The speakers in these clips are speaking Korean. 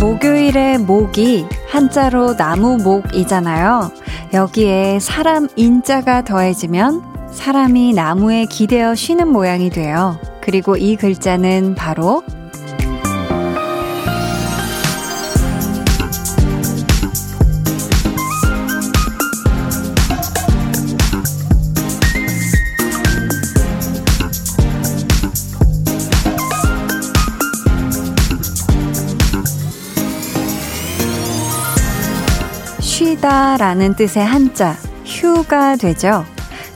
목요일의 목이 한자로 나무목이잖아요. 여기에 사람 인자가 더해지면 사람이 나무에 기대어 쉬는 모양이 돼요. 그리고 이 글자는 바로 쉬다라는 뜻의 한자, 휴가 되죠.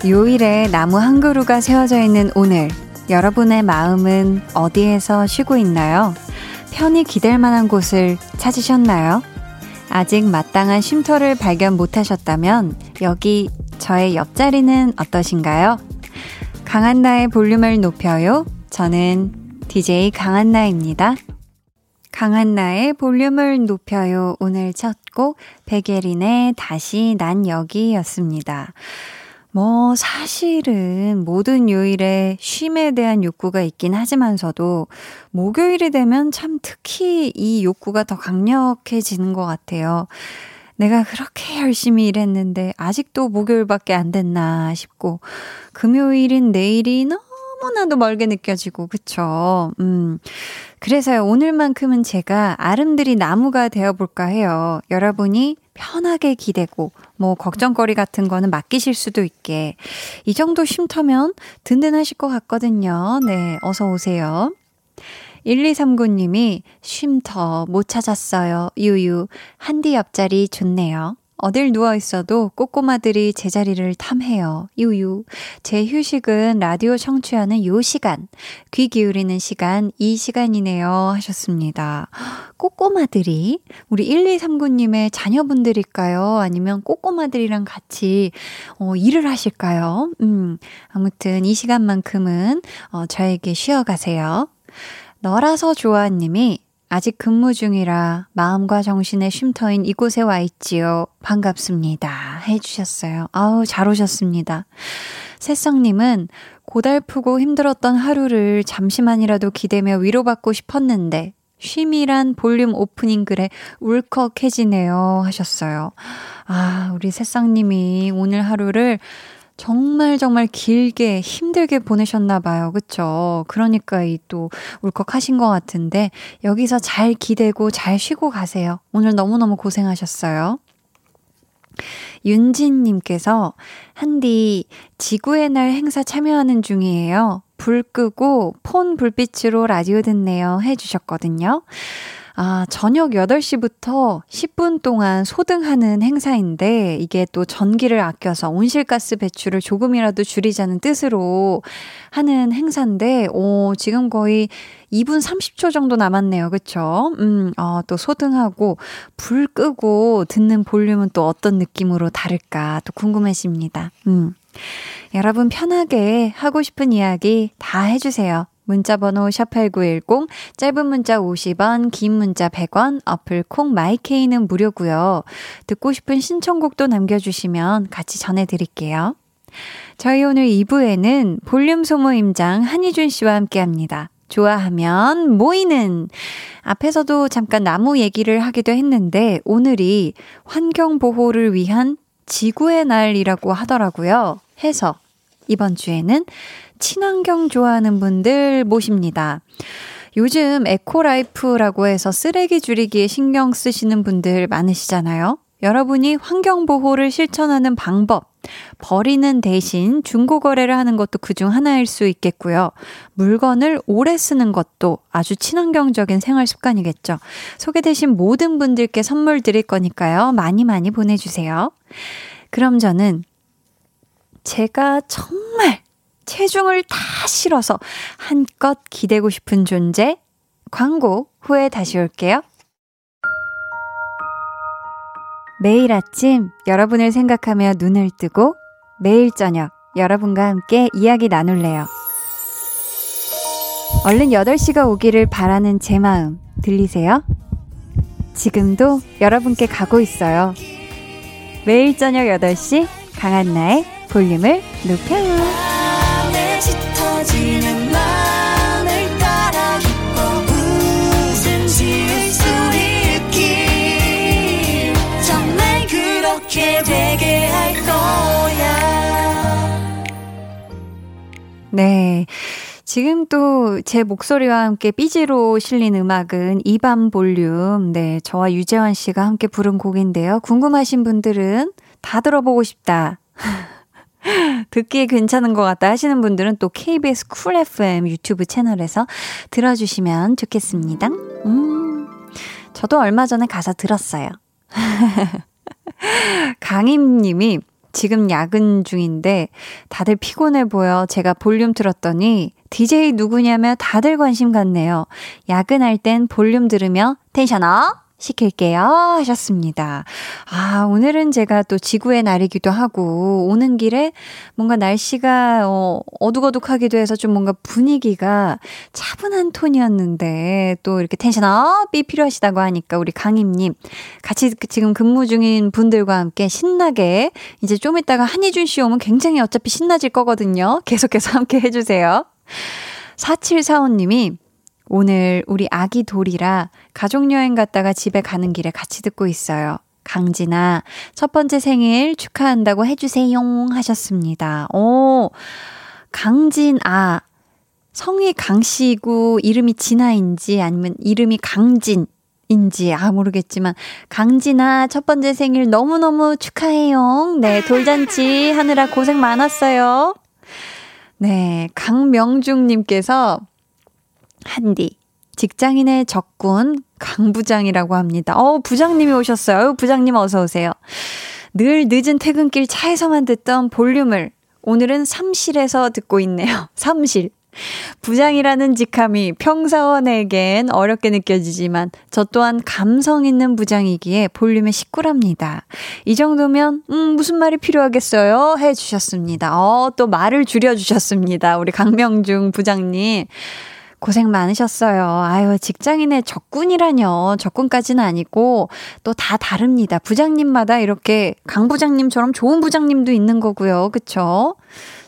요일에 나무 한 그루가 세워져 있는 오늘, 여러분의 마음은 어디에서 쉬고 있나요? 편히 기댈 만한 곳을 찾으셨나요? 아직 마땅한 쉼터를 발견 못하셨다면 여기 저의 옆자리는 어떠신가요? 강한나의 볼륨을 높여요. 저는 DJ 강한나입니다. 강한나의 볼륨을 높여요. 오늘 첫 곡 백예린의 다시 난 여기였습니다. 뭐 사실은 모든 요일에 쉼에 대한 욕구가 있긴 하지만서도 목요일이 되면 참 특히 이 욕구가 더 강력해지는 것 같아요. 내가 그렇게 열심히 일했는데 아직도 목요일밖에 안 됐나 싶고 금요일인 내일이 너무 너무나도 멀게 느껴지고, 그쵸? 음. 그래서요, 오늘만큼은 제가 아름드리 나무가 되어볼까 해요. 여러분이 편하게 기대고, 뭐, 걱정거리 같은 거는 맡기실 수도 있게. 이 정도 쉼터면 든든하실 것 같거든요. 네, 어서오세요. 1239님이 쉼터 못 찾았어요. 유유. 한디 옆자리 좋네요. 어딜 누워 있어도 꼬꼬마들이 제자리를 탐해요. 유유. 제 휴식은 라디오 청취하는 요 시간. 귀 기울이는 시간, 이 시간이네요. 하셨습니다. 꼬꼬마들이 우리 1239님의 자녀분들일까요? 아니면 꼬꼬마들이랑 같이 어, 일을 하실까요? 음, 아무튼 이 시간만큼은 어, 저에게 쉬어가세요. 너라서 좋아님이 아직 근무 중이라 마음과 정신의 쉼터인 이곳에 와 있지요. 반갑습니다. 해주셨어요. 아우, 잘 오셨습니다. 새성님은 고달프고 힘들었던 하루를 잠시만이라도 기대며 위로받고 싶었는데, 쉼이란 볼륨 오프닝 글에 울컥해지네요. 하셨어요. 아, 우리 새쌍님이 오늘 하루를 정말 정말 길게 힘들게 보내셨나 봐요. 그쵸? 그러니까 이 또 울컥하신 것 같은데 여기서 잘 기대고 잘 쉬고 가세요. 오늘 너무너무 고생하셨어요. 윤진님께서 한디 지구의 날 행사 참여하는 중이에요. 불 끄고 폰 불빛으로 라디오 듣네요 해주셨거든요. 아, 저녁 8시부터 10분 동안 소등하는 행사인데 이게 또 전기를 아껴서 온실가스 배출을 조금이라도 줄이자는 뜻으로 하는 행사인데, 오, 지금 거의 2분 30초 정도 남았네요. 그쵸? 음, 어, 또 소등하고 불 끄고 듣는 볼륨은 또 어떤 느낌으로 다를까 또 궁금해집니다. 음. 여러분 편하게 하고 싶은 이야기 다 해주세요. 문자 번호 샵8910, 짧은 문자 50원, 긴 문자 100원, 어플 콩 마이케이는 무료고요. 듣고 싶은 신청곡도 남겨주시면 같이 전해드릴게요. 저희 오늘 2부에는 볼륨 소모임장 한희준 씨와 함께 합니다. 좋아하면 모이는 앞에서도 잠깐 나무 얘기를 하기도 했는데 오늘이 환경 보호를 위한 지구의 날이라고 하더라고요. 해서 이번 주에는 친환경 좋아하는 분들 모십니다. 요즘 eco life라고 해서 쓰레기 줄이기에 신경 쓰시는 분들 많으시잖아요. 여러분이 환경보호를 실천하는 방법, 버리는 대신 중고거래를 하는 것도 그중 하나일 수 있겠고요. 물건을 오래 쓰는 것도 아주 친환경적인 생활 습관이겠죠. 소개되신 모든 분들께 선물 드릴 거니까요. 많이 많이 보내주세요. 그럼 저는 제가 정말 체중을 다 실어서 한껏 기대고 싶은 존재 광고 후에 다시 올게요. 매일 아침 여러분을 생각하며 눈을 뜨고 매일 저녁 여러분과 함께 이야기 나눌래요. 얼른 8시가 오기를 바라는 제 마음 들리세요? 지금도 여러분께 가고 있어요. 매일 저녁 8시 강한나의 볼륨을 높여요. 네. 지금 또 제 목소리와 함께 BG로 실린 음악은 이밤 볼륨. 네. 저와 유재환 씨가 함께 부른 곡인데요. 궁금하신 분들은 다 들어보고 싶다. 듣기에 괜찮은 것 같다 하시는 분들은 또 KBS Cool FM 유튜브 채널에서 들어주시면 좋겠습니다. 음, 저도 얼마 전에 가사 들었어요. 강임님이 지금 야근 중인데 다들 피곤해 보여 제가 볼륨 틀었더니 DJ 누구냐며 다들 관심 갖네요. 야근할 땐 볼륨 들으며 tension up! 시킬게요. 하셨습니다. 아, 오늘은 제가 또 지구의 날이기도 하고, 오는 길에 뭔가 날씨가, 어, 어둑어둑하기도 해서 좀 뭔가 분위기가 차분한 톤이었는데, 또 이렇게 tension up이 필요하시다고 하니까 우리 강임님, 같이 지금 근무 중인 분들과 함께 신나게, 이제 좀 이따가 한희준 씨 오면 굉장히 어차피 신나질 거거든요. 계속해서 함께 해주세요. 4745님이 오늘 우리 아기 돌이라 가족여행 갔다가 집에 가는 길에 같이 듣고 있어요. 강진아, 첫 번째 생일 축하한다고 해주세요. 하셨습니다. 오, 강진아. 성이 강씨고 이름이 진아인지 아니면 이름이 강진. 인지, 아, 모르겠지만, 강진아, 첫 번째 생일 너무너무 축하해요. 네, 돌잔치 하느라 고생 많았어요. 네, 강명중 님께서 한디. 직장인의 적군 강부장이라고 합니다. 어, 부장님이 오셨어요. 부장님 어서 오세요. 늘 늦은 퇴근길 차에서만 듣던 볼륨을 오늘은 삼실에서 듣고 있네요. 삼실. 부장이라는 직함이 평사원에겐 어렵게 느껴지지만 저 또한 감성 있는 부장이기에 볼륨의 식구랍니다. 이 정도면 음 무슨 말이 필요하겠어요? 해 주셨습니다. 어, 또 말을 줄여 주셨습니다. 우리 강명중 부장님. 고생 많으셨어요. 아유, 직장인의 적군이라뇨. 적군까지는 아니고 또 다 다릅니다. 부장님마다 이렇게 강 부장님처럼 좋은 부장님도 있는 거고요. 그쵸?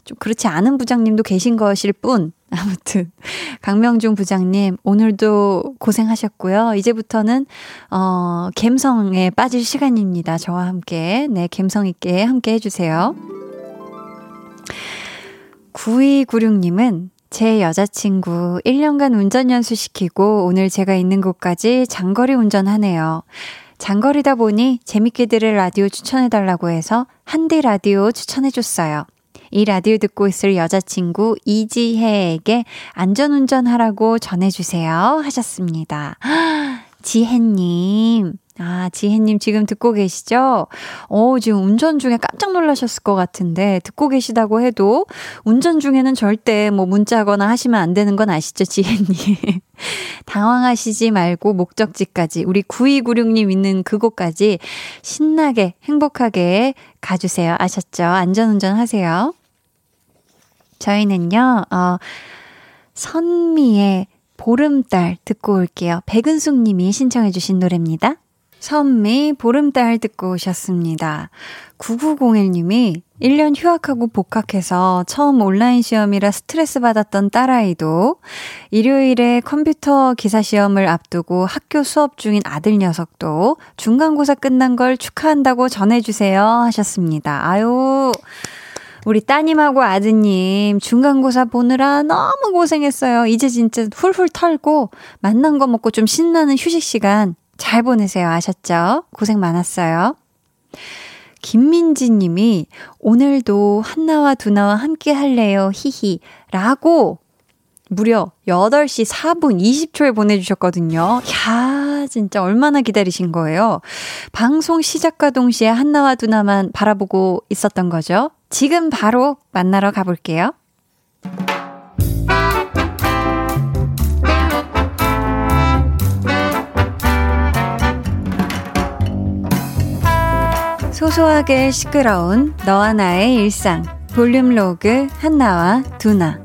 좀 그렇지 않은 부장님도 계신 것일 뿐. 아무튼 강명중 부장님 오늘도 고생하셨고요. 이제부터는 어 감성에 빠질 시간입니다. 저와 함께 네 감성 있게 함께 해 주세요. 9296님은 제 여자친구 1년간 운전 연수 시키고 오늘 제가 있는 곳까지 장거리 운전하네요. 장거리다 보니 재밌게 들을 라디오 추천해달라고 해서 한디 라디오 추천해줬어요. 이 라디오 듣고 있을 여자친구 이지혜에게 안전운전하라고 전해주세요. 하셨습니다. 지혜님, 아, 지혜님 지금 듣고 계시죠? 어, 지금 운전 중에 깜짝 놀라셨을 것 같은데, 듣고 계시다고 해도, 운전 중에는 절대 뭐 문자거나 하시면 안 되는 건 아시죠, 지혜님? 당황하시지 말고 목적지까지, 우리 9296님 있는 그곳까지 신나게, 행복하게 가주세요. 아셨죠? 안전운전 하세요. 저희는요, 어, 선미의 보름달 듣고 올게요. 백은숙 님이 신청해주신 노래입니다. 선미 보름달 듣고 오셨습니다. 9901님이 1년 휴학하고 복학해서 처음 온라인 시험이라 스트레스 받았던 딸아이도 일요일에 컴퓨터 기사 시험을 앞두고 학교 수업 중인 아들 녀석도 중간고사 끝난 걸 축하한다고 전해주세요 하셨습니다. 아유. 우리 따님하고 아드님 중간고사 보느라 너무 고생했어요. 이제 진짜 훌훌 털고 만난 거 먹고 좀 신나는 휴식 시간 잘 보내세요. 아셨죠? 고생 많았어요. 김민지 님이 오늘도 한나와 두나와 함께 할래요. 히히. 라고 무려 8시 4분 20초에 보내주셨거든요. 야 진짜 얼마나 기다리신 거예요. 방송 시작과 동시에 한나와 두나만 바라보고 있었던 거죠. 지금 바로 만나러 가볼게요. 소소하게 시끄러운 너와 나의 일상 볼륨 로그 한나와 두나.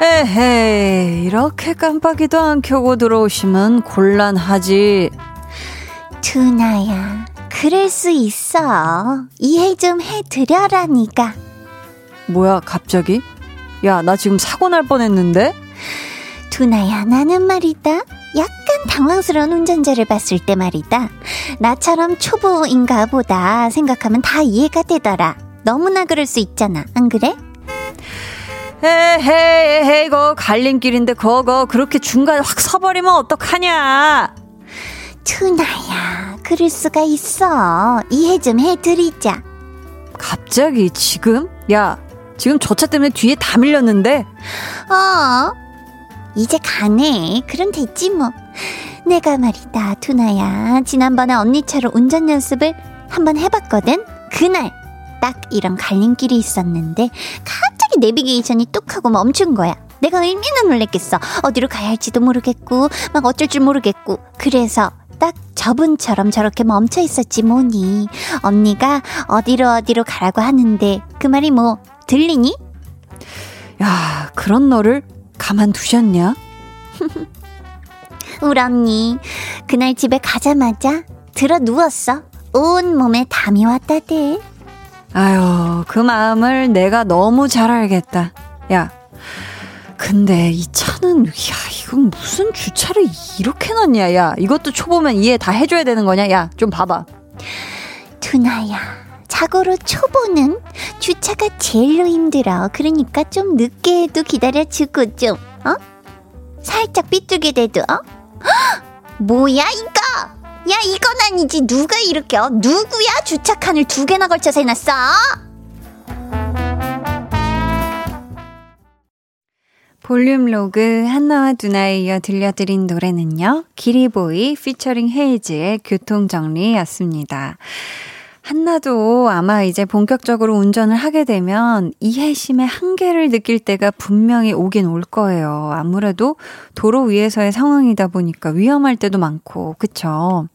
에헤이 이렇게 깜빡이도 안 켜고 들어오시면 곤란하지. 두나야 그럴 수 있어. 이해 좀 해드려라니까. 뭐야, 갑자기? 야, 나 지금 사고 날 뻔했는데? 두나야, 나는 말이다. 약간 당황스러운 운전자를 봤을 때 말이다. 나처럼 초보인가 보다 생각하면 다 이해가 되더라. 너무나 그럴 수 있잖아. 안 그래? 에헤이, 에헤이, 거 갈림길인데 그거 그렇게 중간에 확 서버리면 어떡하냐? 투나야, 그럴 수가 있어. 이해 좀 해드리자. 갑자기 지금? 야, 지금 저 차 때문에 뒤에 다 밀렸는데? 어, 이제 가네. 그럼 됐지 뭐. 내가 말이다, 투나야. 지난번에 언니 차로 운전 연습을 한번 해봤거든? 그날, 딱 이런 갈림길이 있었는데, 갑자기 내비게이션이 뚝 하고 멈춘 거야. 내가 얼마나 놀랬겠어. 어디로 가야 할지도 모르겠고, 막 어쩔 줄 모르겠고. 그래서 딱 저분처럼 저렇게 멈춰 있었지 뭐니. 언니가 어디로 어디로 가라고 하는데 그 말이 뭐 들리니? 야, 그런 너를 가만두셨냐? 우리 언니 그날 집에 가자마자 들어 누웠어. 온 몸에 담이 왔다대. 아유, 그 마음을 내가 너무 잘 알겠다. 야, 근데 이 차는, 야, 이건 무슨 주차를 이렇게 놨냐, 야. 이것도 초보면 이해 다 해줘야 되는 거냐? 야, 좀 봐봐. 두나야, 자고로 초보는 주차가 제일로 힘들어. 그러니까 좀 늦게 해도 기다려주고 좀, 어? 살짝 삐뚤게 돼도, 어? 뭐야, 이거? 야, 이건 아니지. 누가 이렇게, 어? 누구야? 주차칸을 두 개나 걸쳐서 해놨어? 볼륨 로그 한나와 두나에 이어 들려드린 노래는요. 기리보이 피처링 헤이즈의 교통정리였습니다. 한나도 아마 이제 본격적으로 운전을 하게 되면 이해심의 한계를 느낄 때가 분명히 오긴 올 거예요. 아무래도 도로 위에서의 상황이다 보니까 위험할 때도 많고, 그쵸?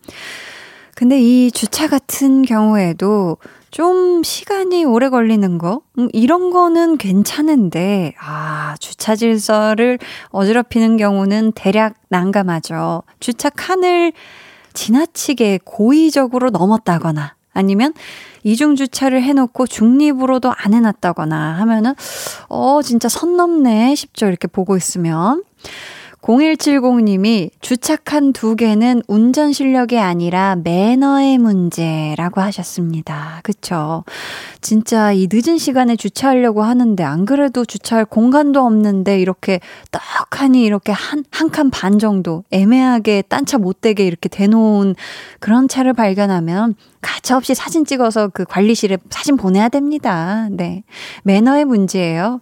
근데 이 주차 같은 경우에도 좀 시간이 오래 걸리는 거? 음, 이런 거는 괜찮은데, 아, 주차 질서를 어지럽히는 경우는 대략 난감하죠. 주차 칸을 지나치게 고의적으로 넘었다거나, 아니면 이중 주차를 해놓고 중립으로도 안 해놨다거나 하면은, 어, 진짜 선 넘네 싶죠. 이렇게 보고 있으면. 0170님이 주차칸 두 개는 운전 실력이 아니라 매너의 문제라고 하셨습니다. 그쵸. 진짜 이 늦은 시간에 주차하려고 하는데 안 그래도 주차할 공간도 없는데 이렇게 떡하니 이렇게 한, 한 칸 반 정도 애매하게 딴 차 못 되게 이렇게 대놓은 그런 차를 발견하면 가차없이 사진 찍어서 그 관리실에 사진 보내야 됩니다. 네. 매너의 문제예요.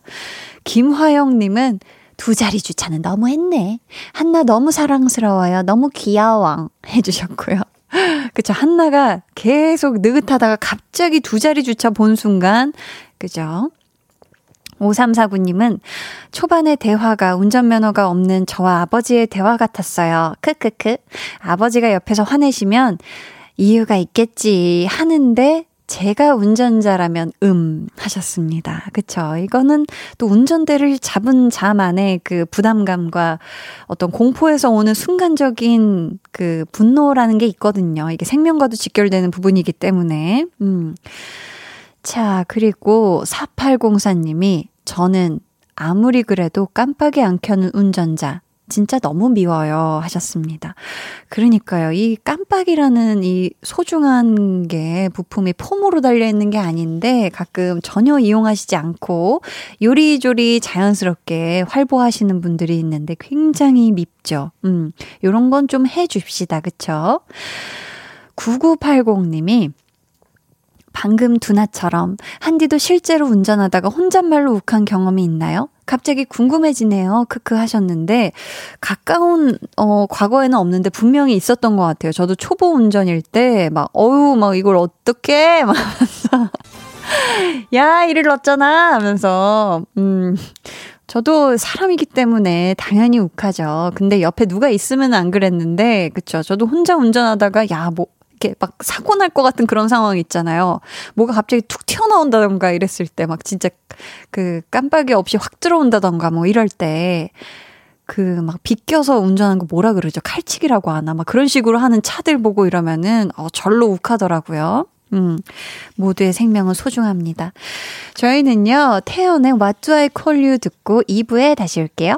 김화영님은 두 자리 주차는 너무 했네. 한나 너무 사랑스러워요. 너무 귀여워. 해주셨고요. 그쵸. 한나가 계속 느긋하다가 갑자기 두 자리 주차 본 순간, 그죠. 5349님은 초반에 대화가 운전면허가 없는 저와 아버지의 대화 같았어요. 크크크. 아버지가 옆에서 화내시면 이유가 있겠지 하는데 제가 운전자라면 음 하셨습니다. 그쵸? 이거는 또 운전대를 잡은 자만의 그 부담감과 어떤 공포에서 오는 순간적인 그 분노라는 게 있거든요. 이게 생명과도 직결되는 부분이기 때문에. 음. 자, 그리고 4804님이 저는 아무리 그래도 깜빡이 안 켜는 운전자. 진짜 너무 미워요. 하셨습니다. 그러니까요. 이 깜빡이라는 이 소중한 게 부품이 폼으로 달려 있는 게 아닌데 가끔 전혀 이용하시지 않고 요리조리 자연스럽게 활보하시는 분들이 있는데 굉장히 밉죠. 음, 요런 건 좀 해 줍시다. 그쵸? 9980 님이 방금 두나처럼 한디도 실제로 운전하다가 혼잣말로 욱한 경험이 있나요? 갑자기 궁금해지네요. 크크 하셨는데 가까운 어 과거에는 없는데 분명히 있었던 것 같아요. 저도 초보 운전일 때 막 어유 막 이걸 어떻게 막 하면서 야 이를 넣었잖아 하면서 음 저도 사람이기 때문에 당연히 욱하죠. 근데 옆에 누가 있으면 안 그랬는데, 그쵸. 저도 혼자 운전하다가, 야, 뭐, 이렇게 막 사고 날 것 같은 그런 상황 있잖아요. 뭐가 갑자기 툭 튀어나온다던가 이랬을 때 막 진짜 그 깜빡이 없이 확 들어온다던가 뭐 이럴 때 그 막 비껴서 운전하는 거 뭐라 그러죠? 칼치기라고 하나? 막 그런 식으로 하는 차들 보고 이러면은 어, 절로 욱하더라고요. 음, 모두의 생명은 소중합니다. 저희는요, 태연의 What Do I Call You 듣고 2부에 다시 올게요.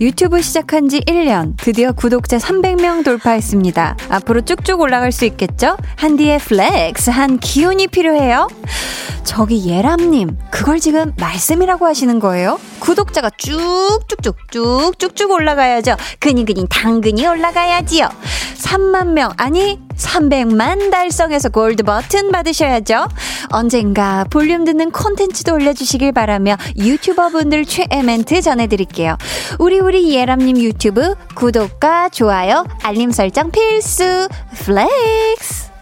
유튜브 시작한 지 1년, 드디어 구독자 300명 돌파했습니다. 앞으로 쭉쭉 올라갈 수 있겠죠? 한디의 flex한 기운이 필요해요? 저기 예람님, 그걸 지금 말씀이라고 하시는 거예요? 구독자가 쭉쭉쭉 쭉쭉쭉 올라가야죠. 그니그니 당근이 올라가야지요. 3만 명, 아니 300만 달성해서 골드 버튼 받으셔야죠. 언젠가 볼륨 듣는 콘텐츠도 올려주시길 바라며 유튜버 분들 최애 멘트 전해드릴게요. 우리 우리 예람님 유튜브 구독과 좋아요, 알림 설정 필수 flex.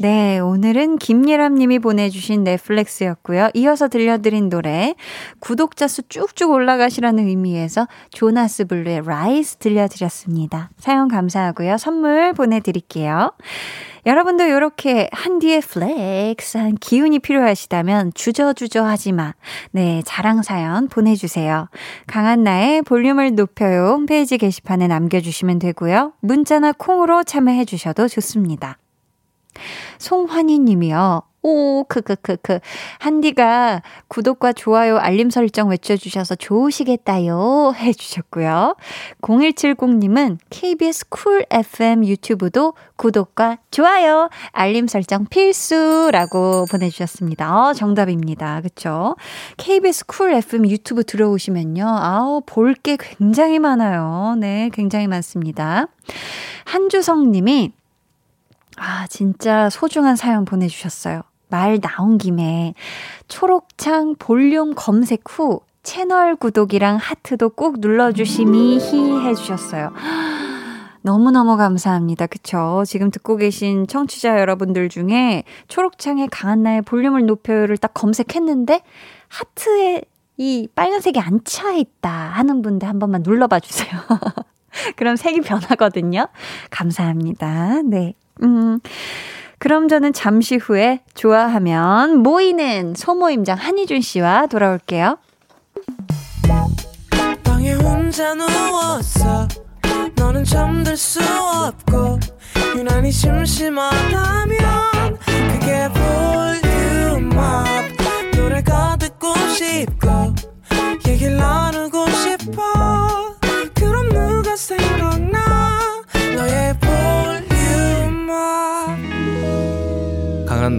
네, 오늘은 김예람 님이 보내주신 내 flex였고요. 이어서 들려드린 노래, 구독자 수 쭉쭉 올라가시라는 의미에서 Jonas Blue의 Rise 들려드렸습니다. 사연 감사하고요. 선물 보내드릴게요. 여러분도 이렇게 한디의 flex한 기운이 필요하시다면 주저주저 하지 마. 네, 자랑 사연 보내주세요. 강한나의 볼륨을 높여요 홈페이지 게시판에 남겨주시면 되고요. 문자나 콩으로 참여해 주셔도 좋습니다. 송환희 님이요. 오, 크크크크. 한디가 구독과 좋아요, 알림 설정 외쳐주셔서 좋으시겠다요. 해주셨고요. 0170님은 KBS 쿨 FM 유튜브도 구독과 좋아요, 알림 설정 필수라고 보내주셨습니다. 어, 정답입니다. 그쵸? KBS 쿨 FM 유튜브 들어오시면요. 아우, 볼 게 굉장히 많아요. 네, 굉장히 많습니다. 한주성 님이 아, 진짜 소중한 사연 보내주셨어요. 말 나온 김에 초록창 볼륨 검색 후 채널 구독이랑 하트도 꼭 눌러주시미 히 해주셨어요. 너무너무 감사합니다. 그쵸? 지금 듣고 계신 청취자 여러분들 중에 초록창에 강한나의 볼륨을 높여요를 딱 검색했는데 하트에 이 빨간색이 안 차 있다 하는 분들 한 번만 눌러봐 주세요. 그럼 색이 변하거든요. 감사합니다. 네. 음. 그럼 저는 잠시 후에 좋아하면 모이는 소모임장 한희준 씨와 돌아올게요. 유난히 심심하다면 그게 볼륨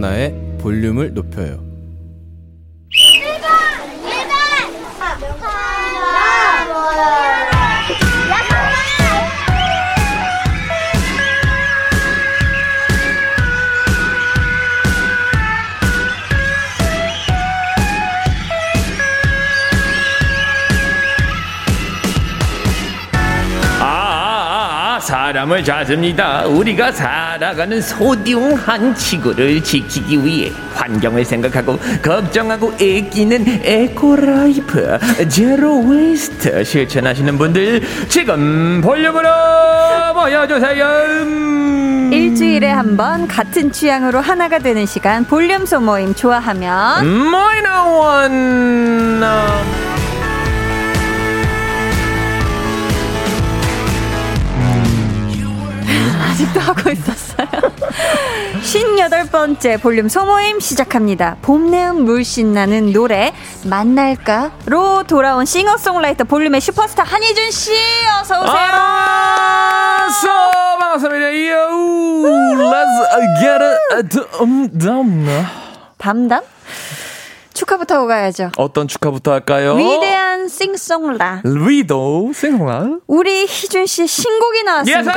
강한나의 볼륨을 높여요. 사람을 찾습니다. 우리가 살아가는 소중한 지구를 지키기 위해 환경을 생각하고 걱정하고 애끼는 eco life zero waste 실천하시는 분들 지금 볼륨으로 모여주세요. 일주일에 한 번 같은 취향으로 하나가 되는 시간 볼륨 소모임 좋아하면 모이는 원. 아직도 하고 있었어요. 58번째 볼륨 소모임 시작합니다. 봄내음 물씬 나는 노래 만날까로 돌아온 싱어송라이터 볼륨의 슈퍼스타 한희준 씨 어서 오세요. 아, so, 반갑습니다. Yo, let's get it. 담담? 축하부터 가야죠. 어떤 축하부터 할까요? 위대한 싱송라. 리도 싱송라. 우리 희준 씨 신곡이 나왔습니다.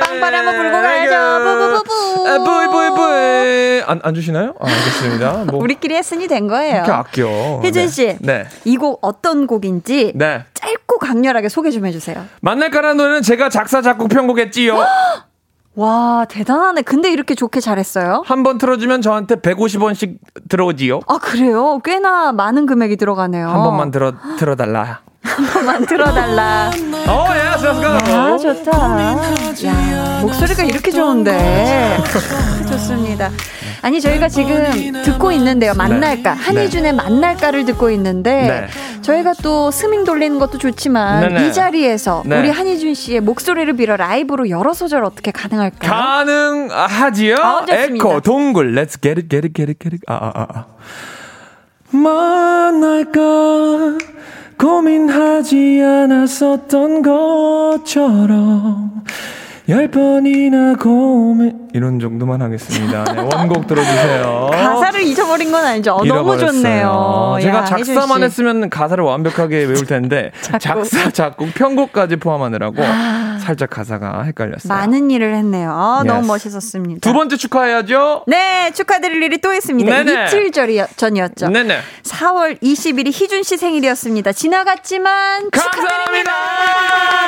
빵빠레 한번 불고 가야죠. 부부부부. 아, 부이 부이 부이. 안, 안 주시나요? 아, 알겠습니다. 뭐 우리끼리 했으니 된 거예요. 이렇게 아껴. 희준 네. 씨. 네. 이 곡 어떤 곡인지 네. 짧고 강렬하게 소개 좀 해주세요. 만날까라는 노래는 제가 작사 작곡 편곡했지요. 와 대단하네. 근데 이렇게 좋게 잘했어요? 한 번 틀어주면 저한테 150원씩 들어오지요. 아 그래요? 꽤나 많은 금액이 들어가네요. 한 번만 들어 들어달라. 한 번만 들어달라. 어, 예, go. 아 좋다. 야 목소리가 이렇게 좋은데 좋습니다. 아니 저희가 지금 듣고 있는데요. 만날까 네. 한희준의 만날까를 듣고 있는데 저희가 또 스밍 돌리는 것도 좋지만 네네. 이 자리에서 네. 우리 한희준 씨의 목소리를 빌어 라이브로 여러 소절 어떻게 가능할까요? 가능하지요? 아. 에코 동굴 Let's get it get it get it get it 아아아 아, 아. 만날까 고민하지 않았었던 것처럼 열 번이나 고민 이런 정도만 하겠습니다. 네, 원곡 들어주세요. 가사를 잊어버린 건 아니죠. 어, 너무. 좋네요. 제가 야, 작사만 씨. 했으면 가사를 완벽하게 외울 텐데 작곡. 작사, 작곡, 편곡까지 포함하느라고 살짝 가사가 헷갈렸어요. 많은 일을 했네요. 아, Yes. 너무 멋있었습니다. 두 번째 축하해야죠. 네, 축하드릴 일이 또 있습니다. 네네. 이틀 전이- 전이었죠. 네네. 4월 20일이 희준 씨 생일이었습니다. 지나갔지만 감사합니다. 축하드립니다.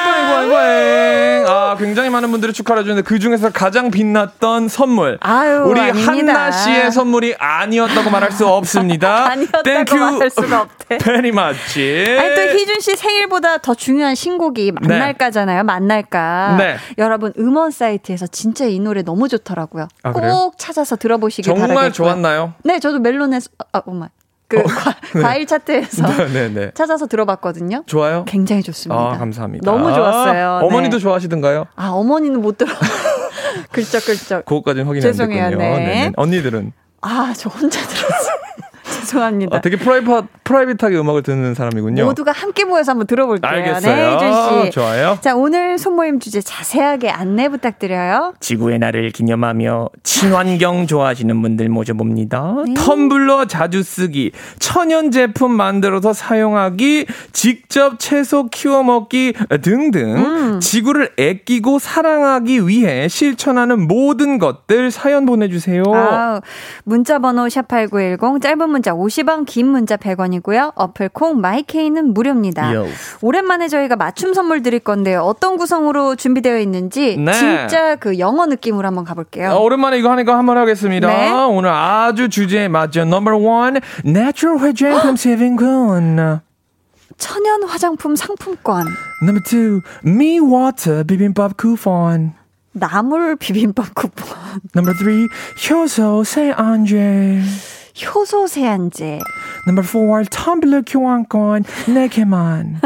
뿌잉뿌잉뿌잉. 아, 굉장히 많은 분들이 축하를 해주는데 그 중에서 가장 빛났던 선물. 아유, 우리 아닙니다. 한나 씨의 선물이 아니었다고 말할 수 없습니다. 아니었다고 말할 수가 없대. very much. 아니 또 희준 씨 생일보다 더 중요한 신곡이 만날까잖아요. 만날까. 네. 여러분 음원 사이트에서 진짜 이 노래 너무 좋더라고요. 아, 꼭? 찾아서 들어보시길 정말 바라겠고요. 좋았나요? 네, 저도 멜론에서 아, 오마. 그 과, 일 차트에서 네 네. 찾아서 들어봤거든요. 좋아요? 굉장히 좋습니다. 아, 감사합니다. 너무 좋았어요. 네. 어머니도 좋아하시던가요? 아, 어머니는 못 들어. 글쩍글쩍. 그것까지는 확인 안 죄송해요, 됐군요. 네. 네네. 언니들은 아, 저 혼자 들었어요. 죄송합니다. 아, 되게 private, private하게 음악을 듣는 사람이군요. 모두가 함께 모여서 한번 들어볼게요. 알겠어요. 네, 혜준 씨. 좋아요. 자, 오늘 소모임 주제 자세하게 안내 부탁드려요. 지구의 날을 기념하며 친환경 좋아하시는 분들 모셔봅니다. 네. 텀블러 자주 쓰기, 천연 제품 만들어서 사용하기, 직접 채소 키워 먹기 등등 음. 지구를 아끼고 사랑하기 위해 실천하는 모든 것들 사연 보내주세요. 아우, 문자 번호 샵8910 짧은 문자 50원 긴 문자 100원이고요. 어플 콩 마이케이는 무료입니다. 요. 오랜만에 저희가 맞춤 선물 드릴 건데요. 어떤 구성으로 준비되어 있는지 네. 진짜 그 영어 느낌으로 한번 가볼게요. 어, 오랜만에 이거 하니까 한번 하겠습니다. 네. 오늘 아주 주제에 맞죠. number one, natural 화장품 세빙군. 천연 화장품 상품권, number two, me water 비빔밥 쿠폰. 나물 비빔밥 쿠폰, number 3, 효소 세안제. 효소 세안제, number 4, 텀블러 교환권 4개만.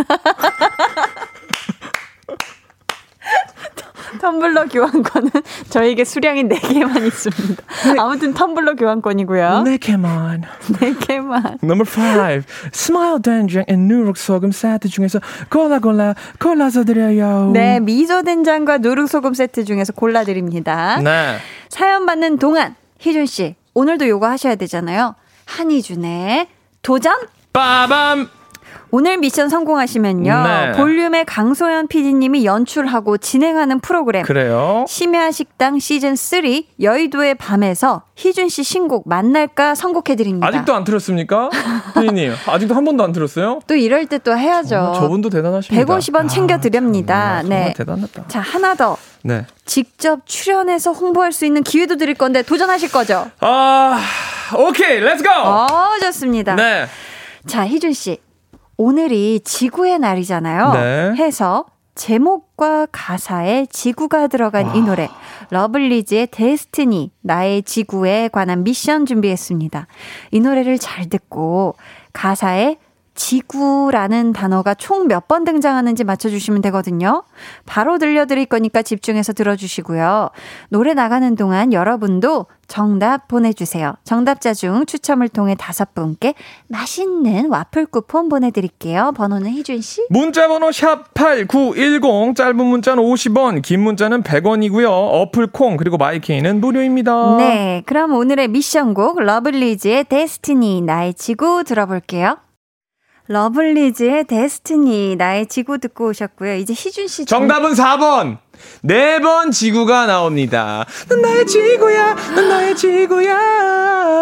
텀블러 교환권은 저에게 수량이 4개만 있습니다. 아무튼 텀블러 교환권이고요. 4개만. 4개만. number 5, smile 된장 and 누룩 소금 세트 중에서 골라 골라 골라서 드려요. 네, 미소 된장과 누룩 소금 세트 중에서 골라 드립니다. 네. 사연 받는 동안 희준 씨 오늘도 요거 하셔야 되잖아요. 한희준의 도전. 빠밤. 오늘 미션 성공하시면요. 네. 볼륨의 강소연 PD님이 연출하고 진행하는 프로그램 그래요. 심야 식당 시즌 3 여의도의 밤에서 희준 씨 신곡 만날까 선곡해 드립니다. 아직도 안 틀었습니까? 피디님, 아직도 한 번도 안 틀었어요? 또 이럴 때 또 해야죠. 어, 저분도 대단하십니다. 150원 챙겨 드립니다. 정말 네. 대단하다. 자, 하나 더. 네. 직접 출연해서 홍보할 수 있는 기회도 드릴 건데 도전하실 거죠? 아, 오케이, let's go! 어, 좋습니다. 네. 자, 희준 씨. 오늘이 지구의 날이잖아요. 네. 해서 제목과 가사에 지구가 들어간 이 노래 러블리즈의 Destiny 나의 지구에 관한 미션 준비했습니다. 이 노래를 잘 듣고 가사에 지구라는 단어가 총 몇 번 등장하는지 맞춰주시면 되거든요. 바로 들려드릴 거니까 집중해서 들어주시고요. 노래 나가는 동안 여러분도 정답 보내주세요. 정답자 중 추첨을 통해 다섯 분께 맛있는 와플 쿠폰 보내드릴게요. 번호는 희준 씨? 문자번호 샵 8910, 짧은 문자는 50원, 긴 문자는 100원이고요. 어플 콩, 그리고 마이케이는 무료입니다. 네, 그럼 오늘의 미션곡 러블리즈의 Destiny, 나의 지구 들어볼게요. 러블리즈의 Destiny, 나의 지구 듣고 오셨고요. 이제 희준 씨. 정답은 4번! 네 번 지구가 나옵니다. 넌 나의 지구야, 넌 나의 지구야.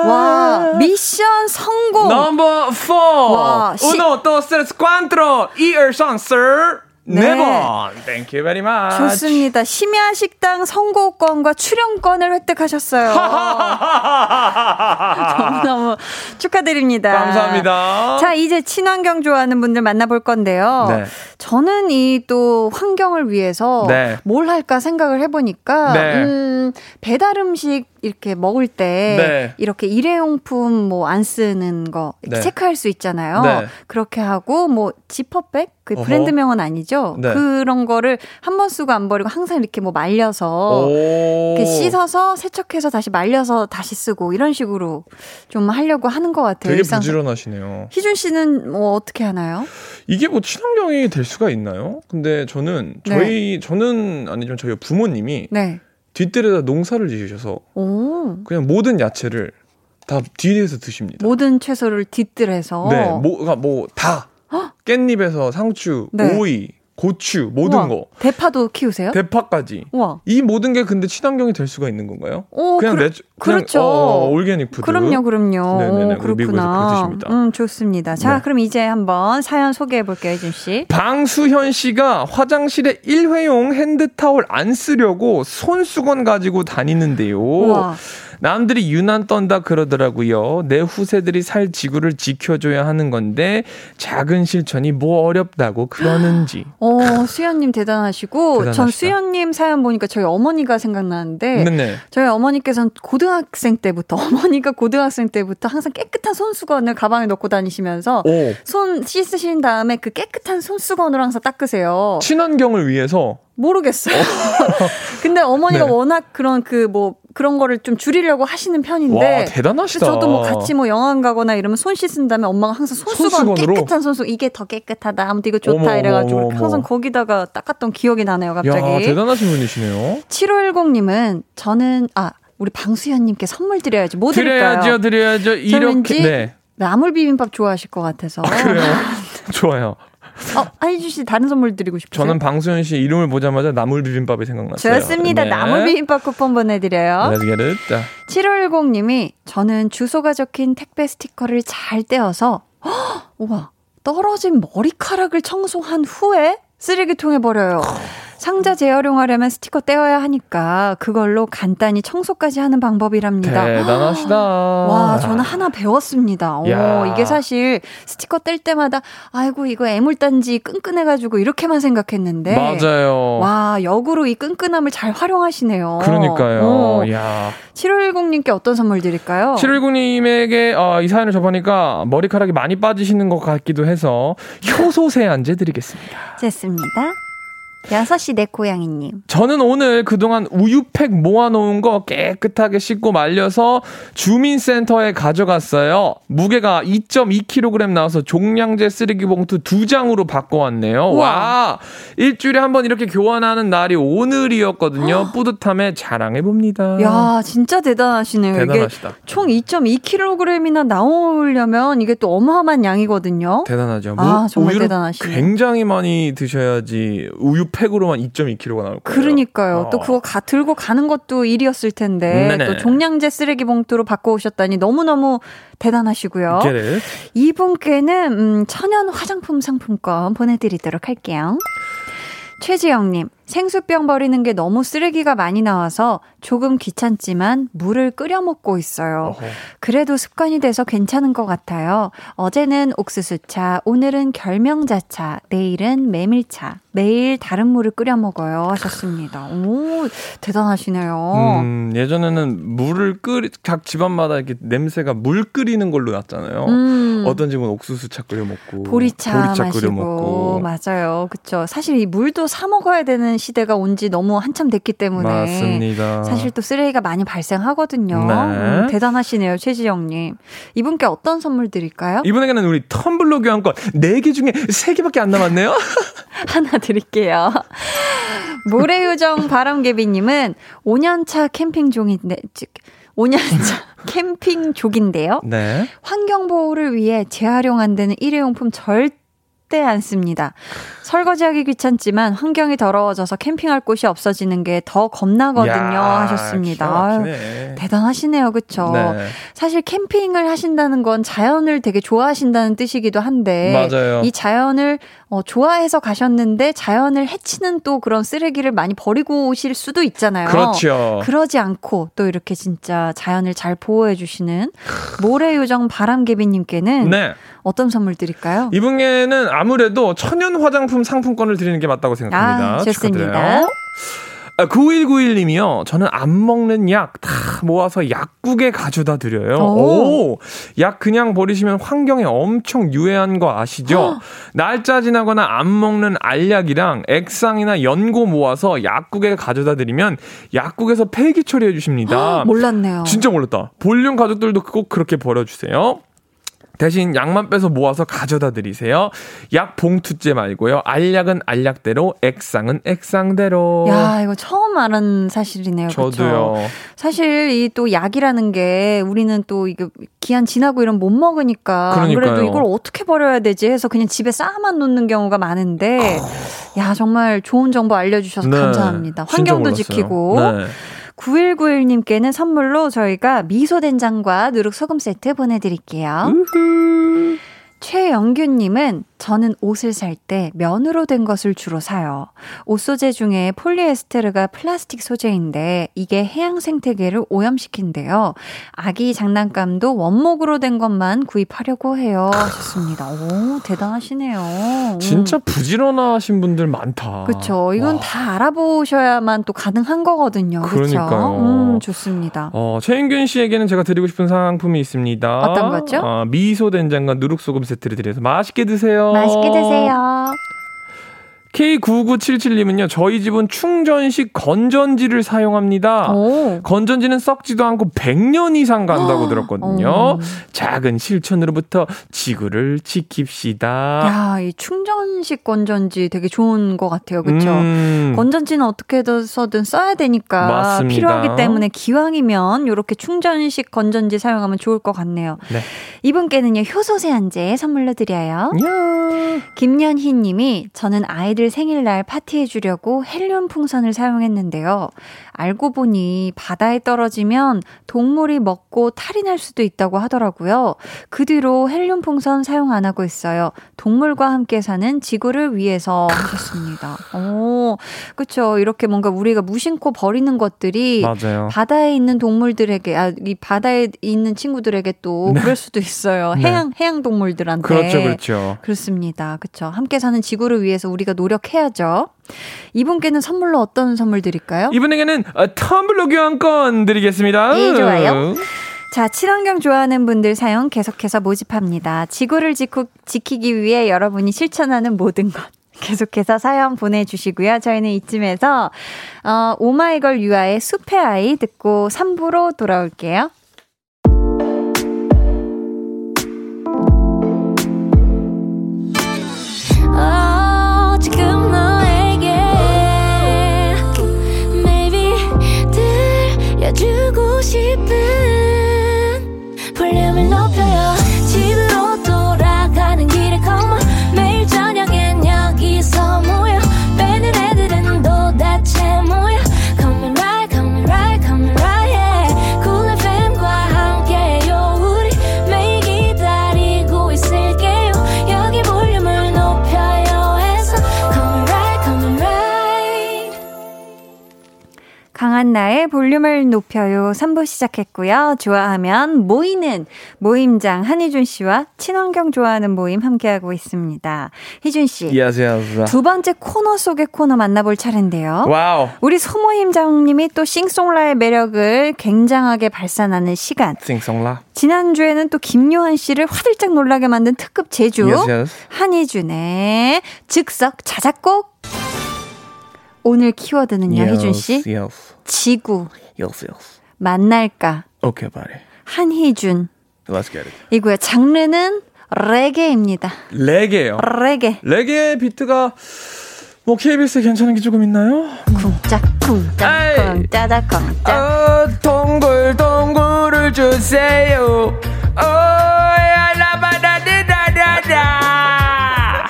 와, 미션 성공! number 4. 와, 시- Uno, dos, tres, cuatro. Y el son, sir. 네. 네 번. Thank you very much. 좋습니다. 심야 식당 선고권과 출연권을 획득하셨어요. 너무너무 축하드립니다. 감사합니다. 자, 이제 친환경 좋아하는 분들 만나볼 건데요. 네. 저는 이 또 환경을 위해서 네. 뭘 할까 생각을 해보니까, 네. 음, 배달 음식 이렇게 먹을 때 네. 이렇게 일회용품 뭐 안 쓰는 거 네. 체크할 수 있잖아요. 네. 그렇게 하고 뭐 지퍼백 그. 브랜드명은 아니죠. 네. 그런 거를 한 번 쓰고 안 버리고 항상 이렇게 뭐 말려서 씻어서 세척해서 다시 말려서 다시 쓰고 이런 식으로 좀 하려고 하는 것 같아요. 되게 일상- 부지런하시네요. 희준 씨는 뭐 어떻게 하나요? 이게 뭐 친환경이 될 수가 있나요? 근데 저는 저희 저는 아니지만 저희 부모님이 네. 뒷뜰에다 농사를 지으셔서 오. 그냥 모든 야채를 다 뒤에서 드십니다. 모든 채소를 뒷뜰에서 네, 뭐가 뭐 다 깻잎에서 상추, 네. 오이, 고추 모든 우와, 거 대파도 키우세요? 대파까지 우와. 이 모든 게 근데 친환경이 될 수가 있는 건가요? 오, 그냥 그러- 내 그냥 그렇죠. 어, organic food. 그럼요, 그럼요. 네네네, 오, 그렇구나. 음, 좋습니다. 자, 네. 그럼 이제 한번 사연 소개해 볼게요, 희준 씨. 방수현 씨가 화장실에 일회용 핸드타올 안 쓰려고 손수건 가지고 다니는데요. 우와. 남들이 유난 떤다 그러더라고요. 내 후세들이 살 지구를 지켜줘야 하는 건데 작은 실천이 뭐 어렵다고 그러는지. 어, 수연님 대단하시고, 전 대단하시다. 수연님 사연 보니까 저희 어머니가 생각나는데, 네네. 저희 어머니께서는 고등학생 때부터, 어머니가 고등학생 때부터 항상 깨끗한 손수건을 가방에 넣고 다니시면서, 오. 손 씻으신 다음에 그 깨끗한 손수건으로 항상 닦으세요. 친환경을 위해서 모르겠어요. 근데 어머니가 네. 워낙 그런 그 뭐 그런 거를 좀 줄이려고 하시는 편인데 와 대단하시다. 저도 뭐 같이 뭐 영화관 가거나 이러면 손 씻은 다음에 엄마가 항상 손수건? 깨끗한 손수 이게 더 깨끗하다 아무튼 이거 좋다 어머, 어머, 이래 가지고 어머, 어머. 항상 거기다가 닦았던 기억이 나네요 야 갑자기 대단하신 분이시네요. 7510 님은 저는 아 우리 방수현 님께 선물 드려야지 뭐 드릴까요? 드려야죠, 드려야죠. 이렇게 네 나물 비빔밥 좋아하실 것 같아서 그래요. 좋아요. 어, 하이주 씨 다른 선물 드리고 싶으세요? 저는 방수현 씨 이름을 보자마자 나물 비빔밥이 생각났어요. 좋습니다. 네. 나물 비빔밥 쿠폰 보내드려요. Let's get it. 자, 7510님이 저는 주소가 적힌 택배 스티커를 잘 떼어서 헉, 우와 떨어진 머리카락을 청소한 후에 쓰레기통에 버려요. 상자 재활용하려면 스티커 떼어야 하니까 그걸로 간단히 청소까지 하는 방법이랍니다. 대단하시다. 와, 저는 하나 배웠습니다. 오, 야. 이게 사실 스티커 뗄 때마다 아이고 이거 애물단지 끈끈해가지고 이렇게만 생각했는데 맞아요. 와, 역으로 이 끈끈함을 잘 활용하시네요. 그러니까요. 어. 야. 7510님께 어떤 선물 드릴까요? 719님에게 어, 이 사연을 접하니까 머리카락이 많이 빠지시는 것 같기도 해서 효소 세안제 드리겠습니다. 좋습니다. 6시 내 고양이님. 저는 오늘 그동안 우유팩 모아놓은 거 깨끗하게 씻고 말려서 주민센터에 가져갔어요. 무게가 2.2kg 나와서 종량제 쓰레기 봉투 두 장으로 바꿔왔네요. 우와. 와, 일주일에 한 번 이렇게 교환하는 날이 오늘이었거든요. 뿌듯함에 자랑해봅니다. 야, 진짜 대단하시네요. 아. 대단하시다. 이게 총 2.2kg이나 나오려면 이게 또 어마어마한 양이거든요. 대단하죠. 아, 정말 우유를 대단하시네요. 굉장히 많이 드셔야지 우유 팩으로만 2.2kg가 나올 거예요. 그러니까요. 어. 또 그거 가, 들고 가는 것도 일이었을 텐데 네네. 또 종량제 쓰레기 봉투로 바꿔 오셨다니 너무너무 대단하시고요. Get it? 이분께는 음, 천연 화장품 상품권 보내드리도록 할게요. 최지영님, 생수병 버리는 게 너무 쓰레기가 많이 나와서 조금 귀찮지만 물을 끓여 먹고 있어요. 어허. 그래도 습관이 돼서 괜찮은 것 같아요. 어제는 옥수수차, 오늘은 결명자차, 내일은 메밀차. 매일 다른 물을 끓여 먹어요. 하셨습니다. 오, 대단하시네요. 음, 예전에는 물을 끓이 각 집안마다 이렇게 냄새가 물 끓이는 걸로 났잖아요. 음. 어떤 집은 옥수수차 끓여 먹고 보리차, 마시고 끓여 먹고 맞아요, 그렇죠. 사실 이 물도 사 먹어야 되는 시대가 온 지 너무 한참 됐기 때문에 맞습니다. 사실 또 쓰레기가 많이 발생하거든요. 네. 음, 대단하시네요, 최지영님. 이분께 어떤 선물 드릴까요? 이분에게는 우리 텀블러 교환권 4개 중에 3개밖에 안 남았네요. 하나 드릴게요. 모래요정 바람개비님은 5년차 캠핑 종인데, 즉, 5년차 캠핑 족인데요. 네. 환경보호를 위해 재활용 안 되는 일회용품 절대 안 씁니다. 설거지하기 귀찮지만 환경이 더러워져서 캠핑할 곳이 없어지는 게 더 겁나거든요. 야, 하셨습니다. 아유. 대단하시네요. 그쵸? 네. 사실 캠핑을 하신다는 건 자연을 되게 좋아하신다는 뜻이기도 한데 맞아요. 이 자연을 어, 좋아해서 가셨는데 자연을 해치는 또 그런 쓰레기를 많이 버리고 오실 수도 있잖아요. 그렇죠. 그러지 않고 또 이렇게 진짜 자연을 잘 보호해 주시는 모래 요정 바람개비님께는 네. 어떤 선물 드릴까요? 이분에게는 아무래도 천연 화장품 상품권을 드리는 게 맞다고 생각합니다. 아, 좋습니다. 축하드려요. 아, 9191님이요. 저는 안 먹는 약 다 모아서 약국에 가져다 드려요. 오. 오. 약 그냥 버리시면 환경에 엄청 유해한 거 아시죠? 날짜 지나거나 안 먹는 알약이랑 액상이나 연고 모아서 약국에 가져다 드리면 약국에서 폐기 처리해 주십니다. 몰랐네요. 진짜 몰랐다. 볼륨 가족들도 꼭 그렇게 버려주세요. 대신 약만 빼서 모아서 가져다 드리세요. 약 봉투째 말고요. 알약은 알약대로, 액상은 액상대로. 야, 이거 처음 알은 사실이네요. 그쵸? 저도요. 사실 이 또 약이라는 게 우리는 또 이거 기한 지나고 이런 못 먹으니까 안 그래도 그러니까요. 이걸 어떻게 버려야 되지 해서 그냥 집에 쌓아만 놓는 경우가 많은데 야 정말 좋은 정보 알려 주셔서 네, 감사합니다. 환경도. 지키고 네. 9191님께는 선물로 저희가 미소 된장과 누룩 소금 세트 보내드릴게요. 우후. 최영규님은 저는 옷을 살 때 면으로 된 것을 주로 사요. 옷 소재 중에 폴리에스테르가 플라스틱 소재인데 이게 해양 생태계를 오염시킨대요. 아기 장난감도 원목으로 된 것만 구입하려고 해요. 하셨습니다. 오, 대단하시네요. 음. 진짜 부지런하신 분들 많다. 그쵸. 이건 와. 다 알아보셔야만 또 가능한 거거든요. 그쵸. 그러니까요. 음, 좋습니다. 어, 최인균 씨에게는 제가 드리고 싶은 상품이 있습니다. 어떤 거죠? 어, 미소 된장과 누룩소금 세트를 드려서 맛있게 드세요. 맛있게 드세요. K9977님은요, 저희 집은 충전식 건전지를 사용합니다. 오. 건전지는 썩지도 않고 100년 이상 간다고 들었거든요. 어. 작은 실천으로부터 지구를 지킵시다. 야, 이 충전식 건전지 되게 좋은 것 같아요. 그쵸? 음, 건전지는 어떻게 해서든 써야 되니까 맞습니다. 필요하기 때문에 기왕이면 이렇게 충전식 건전지 사용하면 좋을 것 같네요. 네. 이분께는요 효소 세안제 선물로 드려요. 야. 김연희 님이 저는 아이들 생일날 파티해 주려고 헬륨 풍선을 사용했는데요. 알고 보니 바다에 떨어지면 동물이 먹고 탈이 날 수도 있다고 하더라고요. 그 뒤로 헬륨 풍선 사용 안 하고 있어요. 동물과 함께 사는 지구를 위해서 하셨습니다. 오, 그쵸. 이렇게 뭔가 우리가 무심코 버리는 것들이 맞아요. 바다에 있는 동물들에게, 아, 이 바다에 있는 친구들에게 또 그럴 수도 있어요. 네. 해양, 해양 동물들한테. 그렇죠, 그렇죠. 그렇습니다. 그쵸. 함께 사는 지구를 위해서 우리가 노력 해야죠. 이분께는 선물로 어떤 선물 드릴까요? 이분에게는 어, 텀블러 교환권 드리겠습니다. 네, 좋아요. 자, 친환경 좋아하는 분들 사연 계속해서 모집합니다. 지구를 지구, 지키기 위해 여러분이 실천하는 모든 것. 계속해서 사연 보내주시고요. 저희는 이쯤에서, 어, 오마이걸 유아의 숲의 아이 듣고 3부로 돌아올게요. 강한나의 볼륨을 높여요 3부 시작했고요. 좋아하면 모이는 모임장 한희준 씨와 친환경 좋아하는 모임 함께하고 있습니다. 희준 씨. 안녕하세요. 두 번째 코너 속의 코너 만나볼 차례인데요. 와우. 우리 소모임장님이 또 싱송라의 매력을 굉장하게 발산하는 시간. 싱송라. 지난주에는 또 김요한 씨를 화들짝 놀라게 만든 특급 재주. Yes. 한희준의 즉석 자작곡. 오늘 키워드는요, 희준 씨. Yes. 지구. Yes, yes. 만날까. Okay, buddy. 한희준. Let's get it. 이고요. 장르는 레게입니다. 레게요. 레게. 레게 비트가 뭐 KBS에 괜찮은 게 조금 있나요? 쿵짝 쿵짝 에이. 쿵짜다 쿵짝. 어, 동굴 동굴을 주세요. 어, 야라바다디다다다.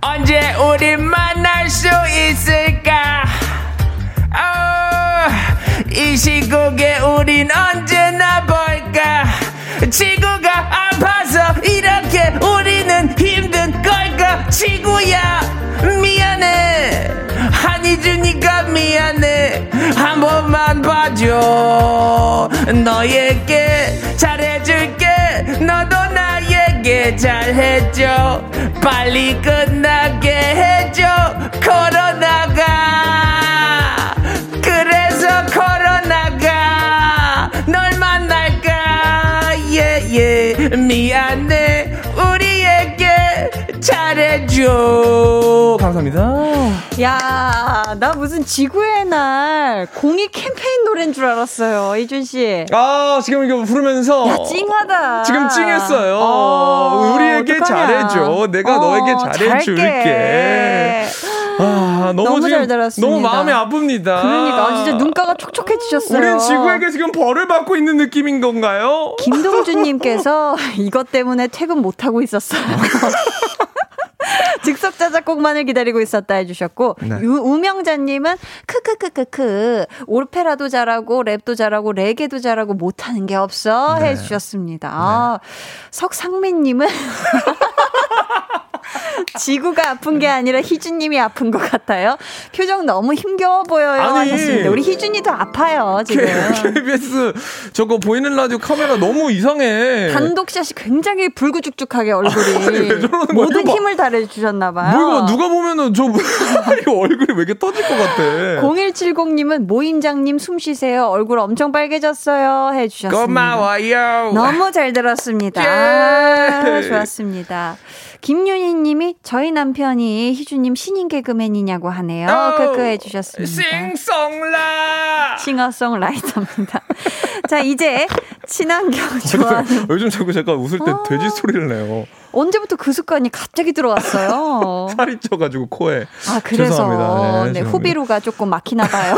언제 우리 만 날수 있을까? 어, 이 시국에 우린 언제나 볼까? 지구가 아파서 이렇게 우리는 힘든 걸까? 지구야 미안해 한이주니까 미안해 한 번만 봐줘 너에게 잘해줄게 너도 나에게 잘 해줘. 빨리 끝나게 해줘. 코로나가 잘해줘 감사합니다 야, 나 무슨 지구의 날 공익 캠페인 노래인 줄 알았어요, 이준 씨. 아 지금 이거 부르면서 야, 찡하다. 지금 찡했어요. 어, 우리에게 어떡하냐. 잘해줘. 내가 너에게 잘해줄게. 아, 너무, 너무 지금 잘 들었습니다. 너무 마음이 아픕니다. 그러니까 진짜 눈가가 촉촉해지셨어요. 우린 지구에게 지금 벌을 받고 있는 느낌인 건가요? 김동준님께서 이것 때문에 퇴근 못 하고 있었어요. 즉석 자작곡만을 기다리고 있었다 해주셨고 네. 유, 우명자님은 크크크크크 오페라도 잘하고 랩도 잘하고 레게도 잘하고 못하는 게 없어 네. 해주셨습니다. 아, 석상민님은 지구가 아픈 게 아니라 희준님이 아픈 것 같아요. 표정 너무 힘겨워 보여요 아니. 하셨습니다. 우리 희준이도 아파요 지금. KBS 저거 보이는 라디오 카메라 너무 이상해. 단독샷이 굉장히 불구죽죽하게 얼굴이 거야? 모든 봐. 힘을 다해 주셨나 봐요. 뭐 누가 보면은 저 이거 얼굴이 왜 이렇게 터질 것 같아. 0170님은 모임장님 숨 쉬세요. 얼굴 엄청 빨개졌어요. 해 주셨습니다. 고마워요. 너무 잘 들었습니다. 예. 아, 좋았습니다. 김윤희 님이 저희 남편이 희주님 신인 개그맨이냐고 하네요. 어, 크크 해주셨습니다. 싱송라. 싱어송라이터입니다. 자, 이제 친환경 좋아하는 요즘 자꾸 잠깐 웃을 때 어. 돼지 소리를 내요. 언제부터 그 습관이 갑자기 들어왔어요. 살이 쪄가지고 코에. 아, 그래서 죄송합니다. 네, 네, 죄송합니다. 후비루가 조금 막히나 봐요.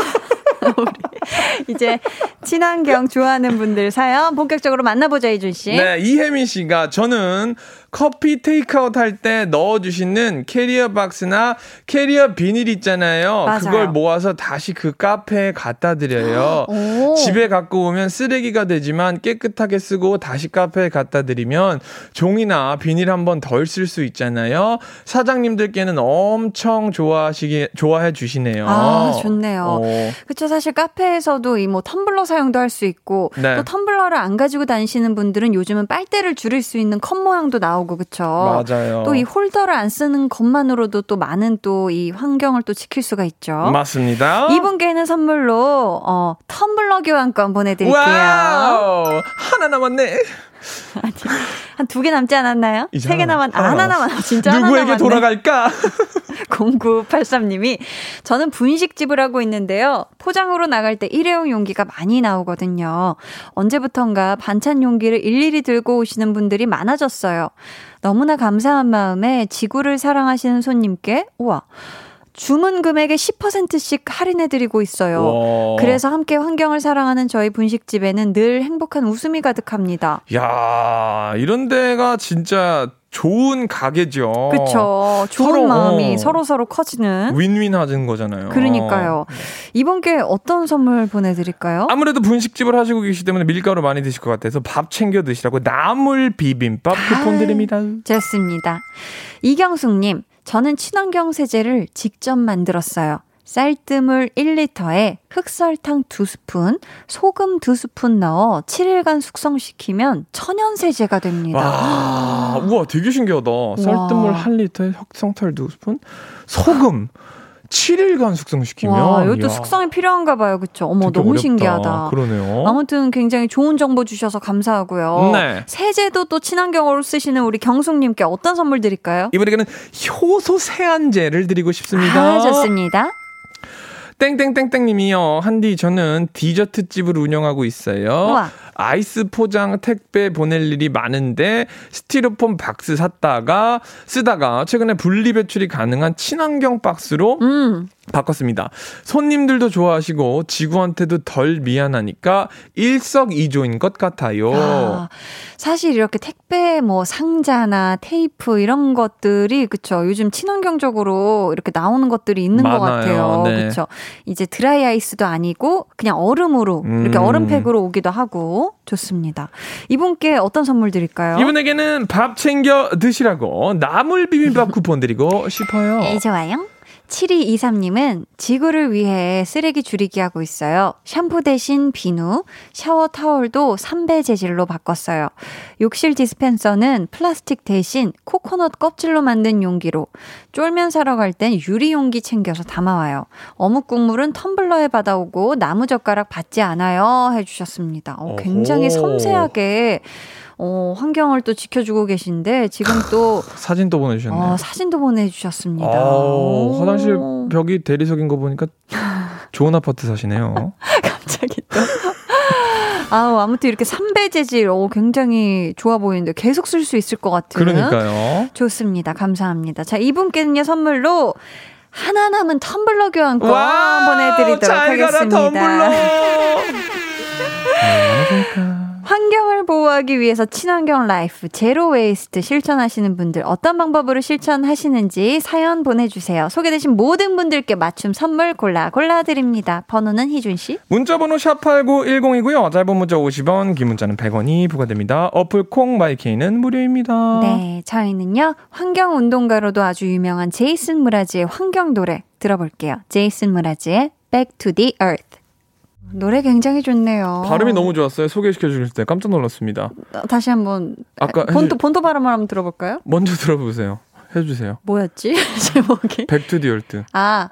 이제 친환경 좋아하는 분들 사연 본격적으로 만나보자 이준 씨. 네, 이혜민 씨가 저는 커피 테이크아웃 할 때 넣어주시는 캐리어 박스나 캐리어 비닐 있잖아요. 맞아요. 그걸 모아서 다시 그 카페에 갖다 드려요. 오. 집에 갖고 오면 쓰레기가 되지만 깨끗하게 쓰고 다시 카페에 갖다 드리면 종이나 비닐 한 번 덜 쓸 수 있잖아요. 사장님들께는 엄청 좋아하시게 좋아해 주시네요. 아, 좋네요. 어. 그쵸 사실 카페에서도 이 뭐 텀블러 사용도 할 수 있고 네. 또 텀블러를 안 가지고 다니시는 분들은 요즘은 빨대를 줄일 수 있는 컵 모양도 나오 고 그쵸. 맞아요. 또 이 홀더를 안 쓰는 것만으로도 또 많은 또 이 환경을 또 지킬 수가 있죠. 맞습니다. 이분께는 선물로 어 텀블러 교환권 보내드릴게요. 와우! 하나 남았네. 한 두 개 남지 않았나요? 세 개 남았, 아, 하나. 남았, 진짜 누구에게. 돌아갈까? 0983님이 저는 분식집을 하고 있는데요. 포장으로 나갈 때 일회용 용기가 많이 나오거든요. 언제부턴가 반찬 용기를 일일이 들고 오시는 분들이 많아졌어요. 너무나 감사한 마음에 지구를 사랑하시는 손님께 우와 주문 금액의 10%씩 할인해드리고 있어요. 와. 그래서 함께 환경을 사랑하는 저희 분식집에는 늘 행복한 웃음이 가득합니다. 야, 이런 데가 진짜 좋은 가게죠. 그쵸. 좋은 서로, 마음이 어. 서로 서로 커지는. 윈윈 하는 거잖아요. 그러니까요. 이번께 어떤 선물 보내드릴까요? 아무래도 분식집을 하시고 계시기 때문에 밀가루 많이 드실 것 같아서 밥 챙겨 드시라고 나물 비빔밥 쿠폰 아유. 드립니다. 좋습니다. 이경숙님, 저는 친환경 세제를 직접 만들었어요. 쌀뜨물 1리터에 흑설탕 2스푼, 소금 2스푼 넣어 7일간 숙성시키면 천연세제가 됩니다. 와, 우와, 되게 신기하다. 쌀뜨물 한 리터에 흑성탈 두 스푼, 소금 7일간 숙성시키면. 와, 이것도 이야, 숙성이 필요한가 봐요. 그쵸? 어머, 너무 어렵다. 신기하다. 그러네요. 아무튼 굉장히 좋은 정보 주셔서 감사하고요. 네. 세제도 또 친환경으로 쓰시는 우리 경숙 님께 어떤 선물 드릴까요? 이분에게는 효소 세안제를 드리고 싶습니다. 아, 좋습니다. 땡땡땡땡님이요. 한디 저는 디저트 집을 운영하고 있어요. 우와. 아이스 포장 택배 보낼 일이 많은데 스티로폼 박스 샀다가 쓰다가 최근에 분리 배출이 가능한 친환경 박스로 음, 바꿨습니다. 손님들도 좋아하시고 지구한테도 덜 미안하니까 일석이조인 것 같아요. 아, 사실 이렇게 택배 뭐 상자나 테이프 이런 것들이 그쵸 요즘 친환경적으로 이렇게 나오는 것들이 있는 것 많아요. 같아요. 네. 그쵸 이제 드라이 아이스도 아니고 그냥 얼음으로 이렇게 음. 얼음팩으로 오기도 하고 좋습니다. 이분께 어떤 선물 드릴까요? 이분에게는 밥 챙겨 드시라고 나물 비빔밥 쿠폰 드리고 싶어요. 네, 좋아요. 7223님은 지구를 위해 쓰레기 줄이기 하고 있어요. 샴푸 대신 비누, 샤워 타월도 3배 재질로 바꿨어요. 욕실 디스펜서는 플라스틱 대신 코코넛 껍질로 만든 용기로, 쫄면 사러 갈 땐 유리 용기 챙겨서 담아와요. 어묵 국물은 텀블러에 받아오고 나무 젓가락 받지 않아요. 해주셨습니다. 어, 굉장히. 섬세하게 어, 환경을 또 지켜주고 계신데 지금 또 사진 또 보내주셨네요. 어, 사진도 보내주셨습니다. 오. 화장실 벽이 대리석인 거 보니까 좋은 아파트 사시네요. 갑자기 또. 아우, 아무튼 이렇게 삼베 재질, 오, 굉장히 좋아 보이는데 계속 쓸 수 있을 것 같은. 그러니까요. 좋습니다. 감사합니다. 자, 이분께는요, 선물로 하나 남은 텀블러 교환권 와, 보내드리도록 하겠습니다. 텀블러. 환경을 보호하기 위해서 친환경 라이프 제로 웨이스트 실천하시는 분들 어떤 방법으로 실천하시는지 사연 보내주세요. 소개되신 모든 분들께 맞춤 선물 골라 골라 드립니다. 번호는 희준 씨. 문자번호 샵 8910이고요. 짧은 문자 50원, 긴 문자는 100원이 부과됩니다. 어플 콩 마이케이는 무료입니다. 네, 저희는요 환경 운동가로도 아주 유명한 제이슨 므라즈의 환경 노래 들어볼게요. 제이슨 므라즈의 Back to the Earth. 노래 굉장히 좋네요. 발음이 너무 좋았어요. 소개시켜 주실 때 깜짝 놀랐습니다. 어, 다시 한번 아까 본토 해주- 본토 발음을 한번 들어볼까요? 먼저 들어보세요. 해주세요. 뭐였지 제목이? Back to the Earth. 아,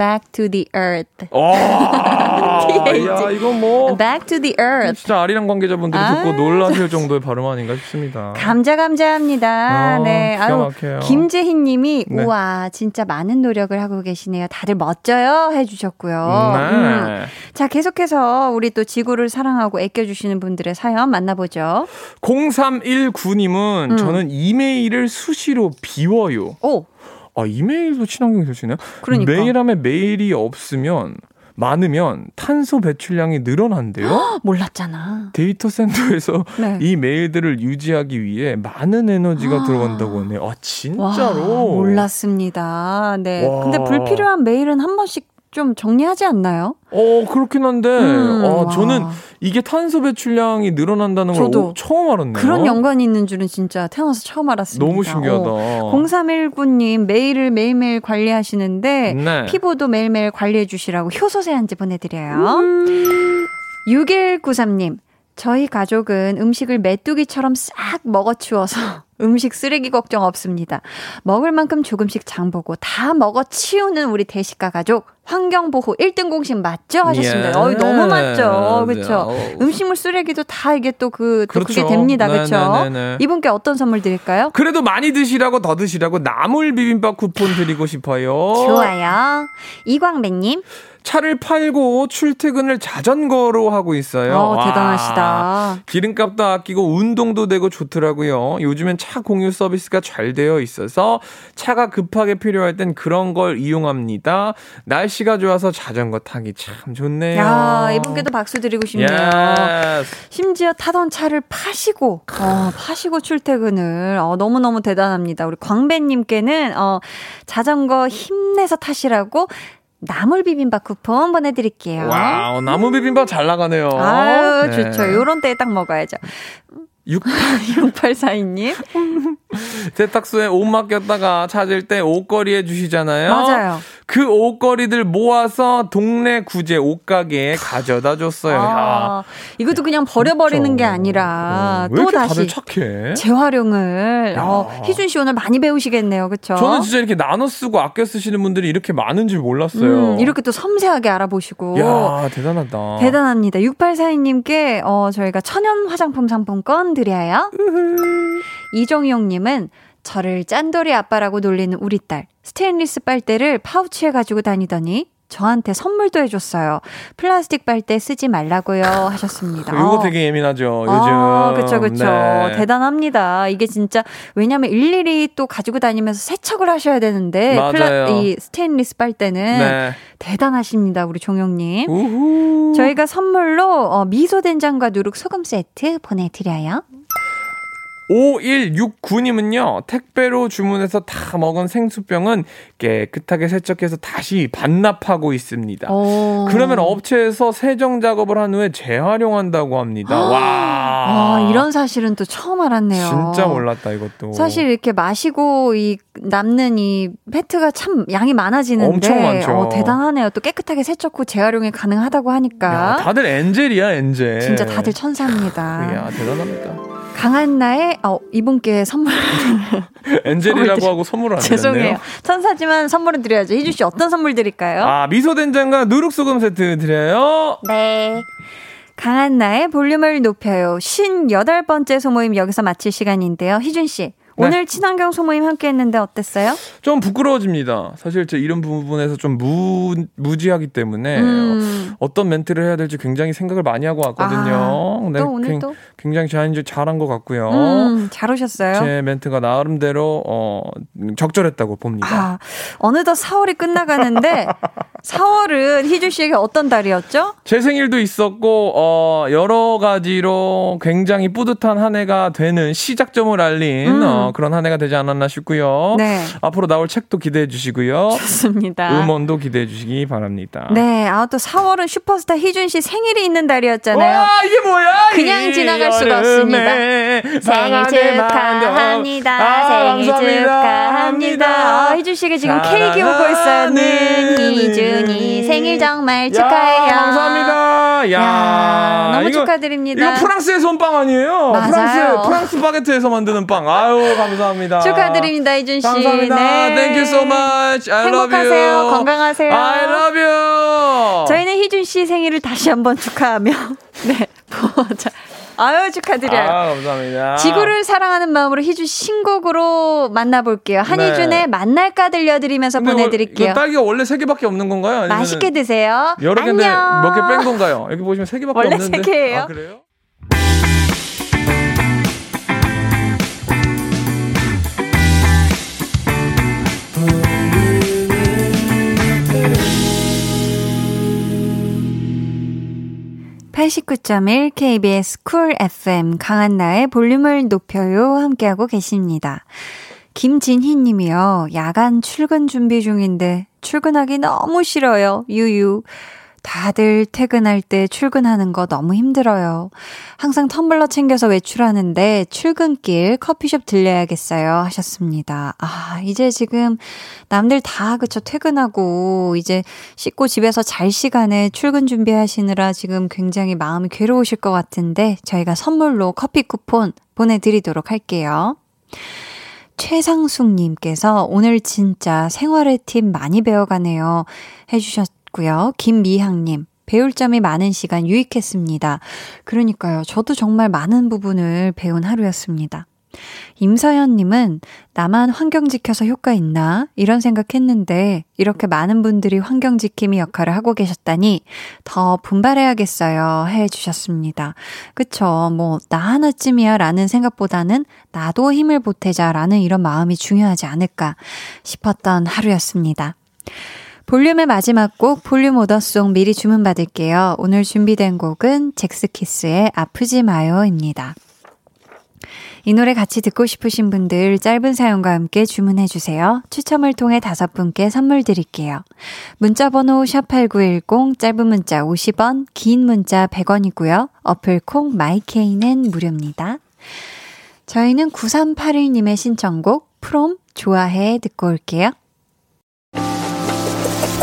Back to the Earth. 와, TH. 야 이거 뭐 Back to the Earth. 진짜 아리랑 관계자분들이 아, 듣고 놀라실 정도의 발음 아닌가 싶습니다. 감자 감자합니다. 어, 네, 아유. 김재희님이 네. 우와 진짜 많은 노력을 하고 계시네요. 다들 멋져요 해주셨고요. 네. 음. 자 계속해서 우리 또 지구를 사랑하고 애껴주시는 분들의 사연 만나보죠. 0319님은 음. 저는 이메일을 수시로 비워요. 오, 아, 이메일도 친환경이 될수 있나요? 그러니까. 메일함에 메일이 없으면 많으면 탄소 배출량이 늘어난대요. 몰랐잖아. 데이터 센터에서 네. 이 메일들을 유지하기 위해 많은 에너지가 아. 들어간다고 하네요. 아, 와, 진짜로? 몰랐습니다. 네. 와. 근데 불필요한 메일은 한 번씩 좀 정리하지 않나요? 어, 그렇긴 한데, 음, 어, 와. 저는 이게 탄소 배출량이 늘어난다는 걸 오- 처음 알았네요. 그런 연관이 있는 줄은 진짜 태어나서 처음 알았습니다. 너무 신기하다. 어. 0319님 매일을 매일매일 관리하시는데 네. 피부도 매일매일 관리해 주시라고 효소 세안제 보내드려요. 음. 6193님 저희 가족은 음식을 메뚜기처럼 싹 먹어치워서 음식 쓰레기 걱정 없습니다. 먹을 만큼 조금씩 장보고 다 먹어 치우는 우리 대식가 가족 환경보호 1등 공신 맞죠? 하셨습니다. 예. 어이, 너무 맞죠. 그쵸? 네. 음식물 쓰레기도 다 이게 또 그, 또 그게 그렇죠. 됩니다. 네, 그쵸? 네, 네, 네. 이분께 어떤 선물 드릴까요? 그래도 많이 드시라고 더 드시라고 나물 비빔밥 쿠폰 드리고 싶어요. 좋아요. 이광배님. 차를 팔고 출퇴근을 자전거로 하고 있어요. 어, 와. 대단하시다. 기름값도 아끼고 운동도 되고 좋더라고요. 요즘엔 차 공유 서비스가 잘 되어 있어서 차가 급하게 필요할 땐 그런 걸 이용합니다. 날씨가 좋아서 자전거 타기 참 좋네요. 야, 이분께도 박수 드리고 싶네요. Yes. 심지어 타던 차를 파시고, 어, 파시고 출퇴근을, 어, 너무너무 대단합니다. 우리 광배님께는, 어, 자전거 힘내서 타시라고 나물 비빔밥 쿠폰 보내드릴게요. 와우, 나물 비빔밥 잘 나가네요. 아유, 네. 좋죠. 요런 때에 딱 먹어야죠. 6842님. 세탁소에 옷 맡겼다가 찾을 때 옷걸이 해주시잖아요. 맞아요. 그 옷걸이들 모아서 동네 구제 옷가게에 가져다 줬어요. 야, 아, 이것도 그냥 버려버리는 게 아니라 어, 왜또 다시? 재활용을. 어, 희준 씨 오늘 많이 배우시겠네요. 그쵸? 저는 진짜 이렇게 나눠 쓰고 아껴 쓰시는 분들이 이렇게 많은 줄 몰랐어요. 음, 이렇게 또 섬세하게 알아보시고. 야 대단하다. 대단합니다. 6842님께 어, 저희가 천연 화장품 상품권 드려요. 이종용님은 저를 짠돌이 아빠라고 놀리는 우리 딸. 스테인리스 빨대를 파우치에 가지고 다니더니 저한테 선물도 해줬어요. 플라스틱 빨대 쓰지 말라고요 하셨습니다. 이거 어. 되게 예민하죠. 요즘. 아, 그쵸, 그쵸. 네. 대단합니다. 이게 진짜, 왜냐면 일일이 또 가지고 다니면서 세척을 하셔야 되는데, 맞아요. 이 스테인리스 빨대는 네. 대단하십니다, 우리 종용님. 우후. 저희가 선물로 어, 미소 된장과 누룩 소금 세트 보내드려요. 5169님은요, 택배로 주문해서 다 먹은 생수병은 깨끗하게 세척해서 다시 반납하고 있습니다. 오. 그러면 업체에서 세정 작업을 한 후에 재활용한다고 합니다. 와. 아, 이런 사실은 또 처음 알았네요. 진짜 몰랐다, 이것도. 사실 이렇게 마시고 이 남는 이 페트가 참 양이 많아지는데 엄청 많죠. 어, 대단하네요. 또 깨끗하게 세척 후 재활용이 가능하다고 하니까 야, 다들 엔젤이야, 엔젤. 진짜 다들 천사입니다. 야, 대단합니다. 강한 나의 어, 이분께 선물 엔젤이라고 하고 선물을 안 죄송해요. 드렸네요. 천사지만 선물은 드려야죠. 희주 씨 어떤 선물 드릴까요? 아, 미소 된장과 누룩 소금 세트 드려요. 네. 강한 나의 볼륨을 높여요. 58번째 소모임 여기서 마칠 시간인데요. 희준 씨. 네. 오늘 친환경 소모임 함께 했는데 어땠어요? 좀 부끄러워집니다. 사실 제 이런 부분에서 좀 무, 무지하기 때문에 음. 어떤 멘트를 해야 될지 굉장히 생각을 많이 하고 왔거든요. 아, 또 오늘 굉- 또? 굉장히 잘, 잘한 것 같고요. 음, 잘 오셨어요. 제 멘트가 나름대로 어, 적절했다고 봅니다. 아, 어느덧 4월이 끝나가는데 4월은 희주 씨에게 어떤 달이었죠? 제 생일도 있었고 어, 여러 가지로 굉장히 뿌듯한 한 해가 되는 시작점을 알린 음. 어, 그런 한 해가 되지 않았나 싶고요. 네. 앞으로 나올 책도 기대해 주시고요. 좋습니다. 음원도 기대해 주시기 바랍니다. 네, 아, 또 4월은 슈퍼스타 희준 씨 생일이 있는 달이었잖아요. 와 이게 뭐야? 그냥 이 지나갈 수가 여름에 생일 축하합니다. 아, 생일 감사합니다. 축하합니다. 아, 희준 씨에게 지금 케이크 오고 있어요. 는 희준 이 생일 정말 야, 축하해요. 감사합니다. 야, 야, 너무 이거- 축하드립니다. 이거 프랑스에서 온빵 아니에요? 맞아요. 프랑스 프랑스 바게트에서 만드는 빵. 아유 감사합니다. 축하드립니다, 희준 씨. 감사합니다. 네. Thank you so much. I love 행복하세요. you. 건강하세요. I love you. 저희는 희준 씨 생일을 다시 한번 축하하며 네. 자, 아유 축하드려요. 아, 감사합니다. 지구를 사랑하는 마음으로 희준 씨 신곡으로 만나볼게요. 한희준의 네. 만날까 들려드리면서 보내드릴게요. 딸기가 원래 세 개밖에 없는 건가요? 맛있게 드세요. 여러 개인데. 몇 개 뺀 건가요? 여기 보시면 세 개밖에 원래 없는데. 세 개예요. 아, 그래요? (89.1) KBS 쿨 FM 강한나의 볼륨을 높여요 함께하고 계십니다. 김진희 님이요. 야간 출근 준비 중인데 출근하기 너무 싫어요. 유유. 다들 퇴근할 때 출근하는 거 너무 힘들어요. 항상 텀블러 챙겨서 외출하는데 출근길 커피숍 들려야겠어요. 하셨습니다. 아, 이제 지금 남들 다 그쵸 퇴근하고 이제 씻고 집에서 잘 시간에 출근 준비하시느라 지금 굉장히 마음이 괴로우실 것 같은데 저희가 선물로 커피 쿠폰 보내드리도록 할게요. 최상숙님께서 오늘 진짜 생활의 팁 많이 배워가네요. 해주셨 고요. 김미향님. 배울 점이 많은 시간 유익했습니다. 그러니까요. 저도 정말 많은 부분을 배운 하루였습니다. 임서연님은 나만 환경 지켜서 효과 있나? 이런 생각했는데 이렇게 많은 분들이 환경 지킴이 역할을 하고 계셨다니 더 분발해야겠어요. 해 주셨습니다. 그쵸. 뭐, 나 하나쯤이야 라는 생각보다는 나도 힘을 보태자 라는 이런 마음이 중요하지 않을까 싶었던 하루였습니다. 볼륨의 마지막 곡 볼륨 오더송 미리 주문받을게요. 오늘 준비된 곡은 잭스키스의 아프지 마요입니다. 이 노래 같이 듣고 싶으신 분들 짧은 사연과 함께 주문해 주세요. 추첨을 통해 다섯 분께 선물 드릴게요. 문자 번호 샵8910 짧은 문자 50원, 긴 문자 100원이고요. 어플 콩 마이케이는 무료입니다. 저희는 9381님의 신청곡 프롬 좋아해 듣고 올게요.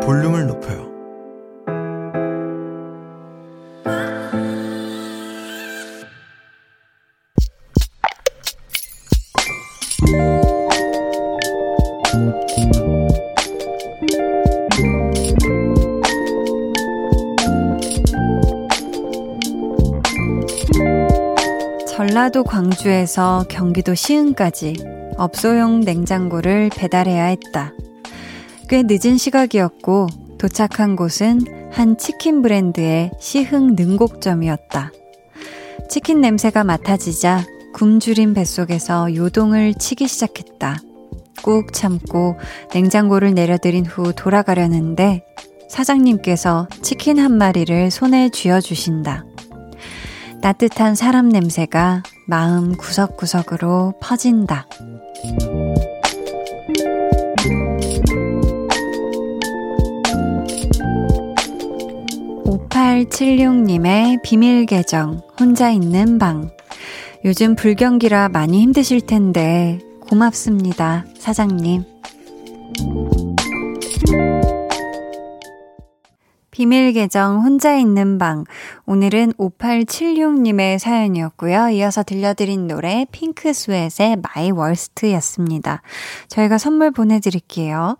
볼륨을 높여요. 전라도 광주에서 경기도 시흥까지 업소용 냉장고를 배달해야 했다. 꽤 늦은 시각이었고 도착한 곳은 한 치킨 브랜드의 시흥 능곡점이었다. 치킨 냄새가 맡아지자 굶주린 뱃속에서 요동을 치기 시작했다. 꾹 참고 냉장고를 내려드린 후 돌아가려는데 사장님께서 치킨 한 마리를 손에 쥐어주신다. 따뜻한 사람 냄새가 마음 구석구석으로 퍼진다. 5876님의 비밀 계정, 혼자 있는 방. 요즘 불경기라 많이 힘드실 텐데, 고맙습니다, 사장님. 비밀 계정 혼자 있는 방. 오늘은 5876님의 사연이었고요. 이어서 들려드린 노래 핑크 스웨트의 My Worst였습니다. 저희가 선물 보내드릴게요.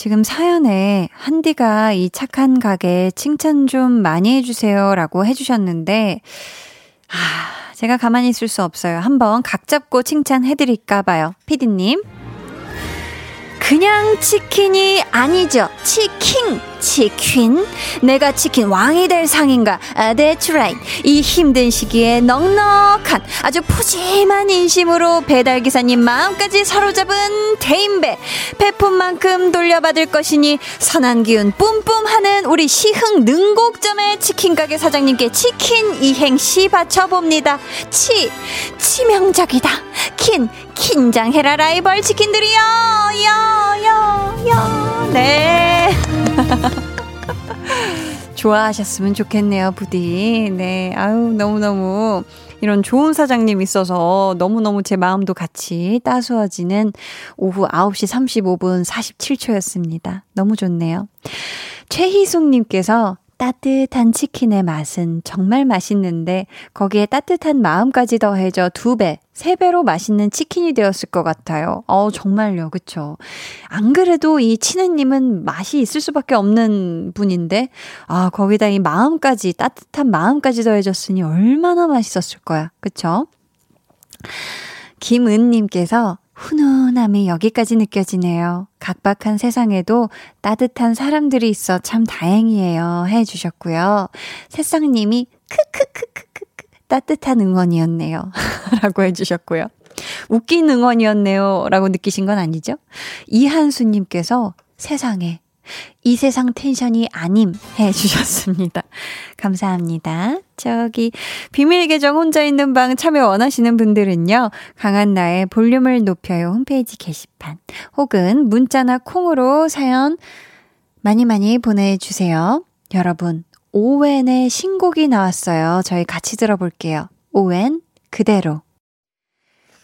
지금 사연에 한디가 이 착한 가게 칭찬 좀 많이 해주세요 라고 해주셨는데, 아, 제가 가만히 있을 수 없어요. 한번 각 잡고 칭찬해드릴까봐요. 피디님. 그냥 치킨이 아니죠. 치킨. 치킨? 내가 치킨 왕이 될 상인가? 아, that's right. 이 힘든 시기에 넉넉한 아주 푸짐한 인심으로 배달기사님 마음까지 사로잡은 대인배. 배품만큼 돌려받을 것이니 선한 기운 뿜뿜 하는 우리 시흥 능곡점의 치킨 가게 사장님께 치킨 이행시 바쳐봅니다. 치, 치명적이다. 킨, 긴장해라 라이벌 치킨들이요. 요, 요, 요. 네. 좋아하셨으면 좋겠네요, 부디. 네. 아유, 너무너무 이런 좋은 사장님 있어서 너무너무 제 마음도 같이 따스워지는 오후 9시 35분 47초였습니다. 너무 좋네요. 최희숙님께서 따뜻한 치킨의 맛은 정말 맛있는데 거기에 따뜻한 마음까지 더해져 두 배, 세 배로 맛있는 치킨이 되었을 것 같아요. 어, 정말요. 그쵸? 안 그래도 이 치느님은 맛이 있을 수밖에 없는 분인데, 아, 거기다 이 마음까지, 따뜻한 마음까지 더해졌으니 얼마나 맛있었을 거야. 그쵸? 김은님께서 훈훈함이 여기까지 느껴지네요. 각박한 세상에도 따뜻한 사람들이 있어 참 다행이에요. 해 주셨고요. 새싹님이 크크크크크크 따뜻한 응원이었네요. 라고 해 주셨고요. 웃긴 응원이었네요. 라고 느끼신 건 아니죠? 이한수님께서 세상에 이 세상 텐션이 아님 해 주셨습니다. 감사합니다. 저기 비밀 계정 혼자 있는 방 참여 원하시는 분들은요. 강한 나의 볼륨을 높여요 홈페이지 게시판 혹은 문자나 콩으로 사연 많이 많이 보내주세요. 여러분 오웬의 신곡이 나왔어요. 저희 같이 들어볼게요. 오웬 그대로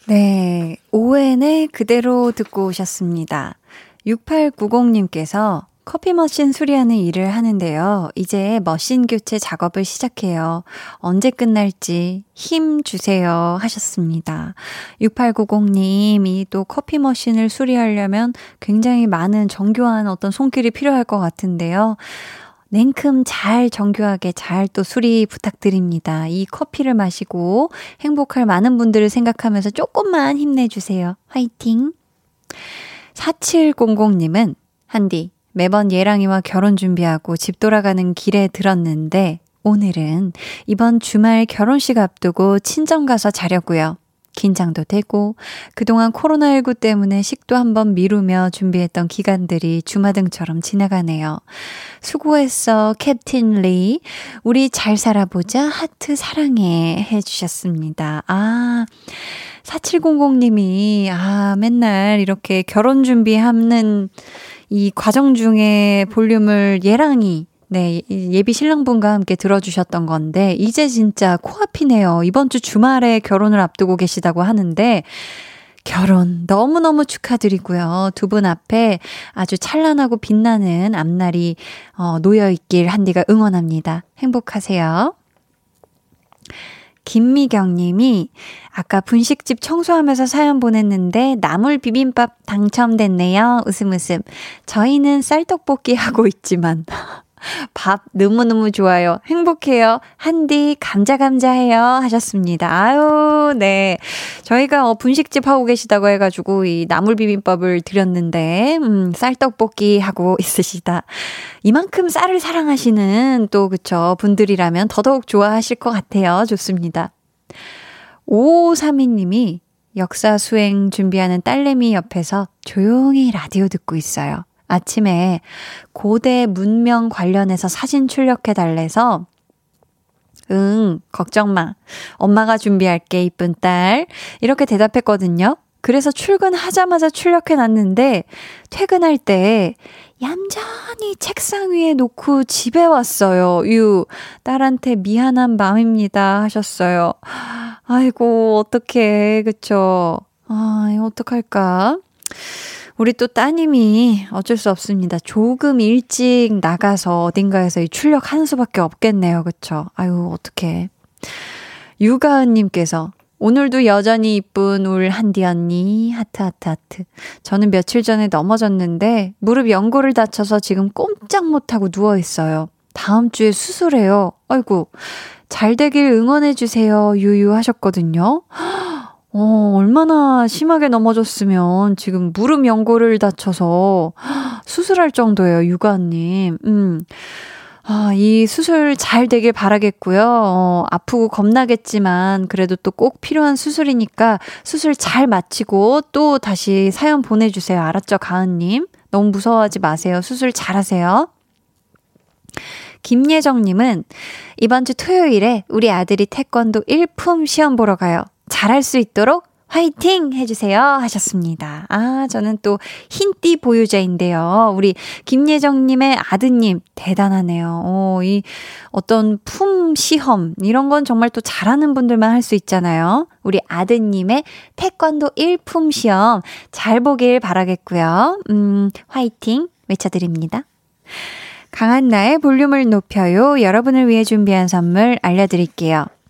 네, 오웬의 그대로 듣고 오셨습니다. 6890님께서 커피 머신 수리하는 일을 하는데요. 이제 머신 교체 작업을 시작해요. 언제 끝날지 힘 주세요 하셨습니다. 6890님이 또 커피 머신을 수리하려면 굉장히 많은 정교한 어떤 손길이 필요할 것 같은데요. 냉큼 잘 정교하게 잘 또 수리 부탁드립니다. 이 커피를 마시고 행복할 많은 분들을 생각하면서 조금만 힘내주세요. 화이팅! 4700님은 한디 매번 예랑이와 결혼 준비하고 집 돌아가는 길에 들었는데 오늘은 이번 주말 결혼식 앞두고 친정 가서 자려고요. 긴장도 되고 그동안 코로나19 때문에 식도 한번 미루며 준비했던 기간들이 주마등처럼 지나가네요. 수고했어, 캡틴 리. 우리 잘 살아보자. 하트 사랑해. 해 주셨습니다. 아, 4700님이, 아, 맨날 이렇게 결혼 준비하는 이 과정 중에 볼륨을 예랑이 네, 예비 신랑분과 함께 들어주셨던 건데, 이제 진짜 코앞이네요. 이번 주 주말에 결혼을 앞두고 계시다고 하는데, 결혼 너무너무 축하드리고요. 두 분 앞에 아주 찬란하고 빛나는 앞날이 어, 놓여있길 한디가 응원합니다. 행복하세요. 김미경 님이 아까 분식집 청소하면서 사연 보냈는데 나물 비빔밥 당첨됐네요. 웃음 웃음. 저희는 쌀떡볶이 하고 있지만 밥 너무너무 좋아요. 행복해요. 한디 감자감자해요. 하셨습니다. 아유, 네. 저희가 어, 분식집 하고 계시다고 해가지고 이 나물 비빔밥을 드렸는데, 음, 쌀떡볶이 하고 있으시다. 이만큼 쌀을 사랑하시는 또, 그쵸. 분들이라면 더더욱 좋아하실 것 같아요. 좋습니다. 5532님이 역사 수행 준비하는 딸내미 옆에서 조용히 라디오 듣고 있어요. 아침에 고대 문명 관련해서 사진 출력해 달래서 응, 걱정 마. 엄마가 준비할게, 이쁜 딸. 이렇게 대답했거든요. 그래서 출근하자마자 출력해 놨는데, 퇴근할 때, 얌전히 책상 위에 놓고 집에 왔어요. 유, 딸한테 미안한 마음입니다. 하셨어요. 아이고, 어떡해. 그쵸. 아, 어떡할까. 우리 또 따님이 어쩔 수 없습니다. 조금 일찍 나가서 어딘가에서 출력하는 수밖에 없겠네요. 그쵸? 아유, 어떡해. 유가은님께서 오늘도 여전히 이쁜 울 한디 언니 하트 하트 하트. 저는 며칠 전에 넘어졌는데 무릎 연골을 다쳐서 지금 꼼짝 못하고 누워 있어요. 다음 주에 수술해요. 아이고 잘 되길 응원해 주세요. 유유 하셨거든요. 어, 얼마나 심하게 넘어졌으면 지금 무릎 연골을 다쳐서 수술할 정도예요, 유가님. 음. 아, 이 수술 잘 되길 바라겠고요. 어, 아프고 겁나겠지만 그래도 또 꼭 필요한 수술이니까 수술 잘 마치고 또 다시 사연 보내주세요. 알았죠, 가은님? 너무 무서워하지 마세요. 수술 잘 하세요. 김예정님은 이번 주 토요일에 우리 아들이 태권도 1품 시험 보러 가요. 잘할 수 있도록 화이팅 해주세요 하셨습니다. 아, 저는 또 흰띠 보유자인데요. 우리 김예정님의 아드님 대단하네요. 오, 이 어떤 품 시험 이런 건 정말 또 잘하는 분들만 할 수 있잖아요. 우리 아드님의 태권도 1품 시험 잘 보길 바라겠고요. 음, 화이팅 외쳐드립니다. 강한 나의 볼륨을 높여요. 여러분을 위해 준비한 선물 알려드릴게요.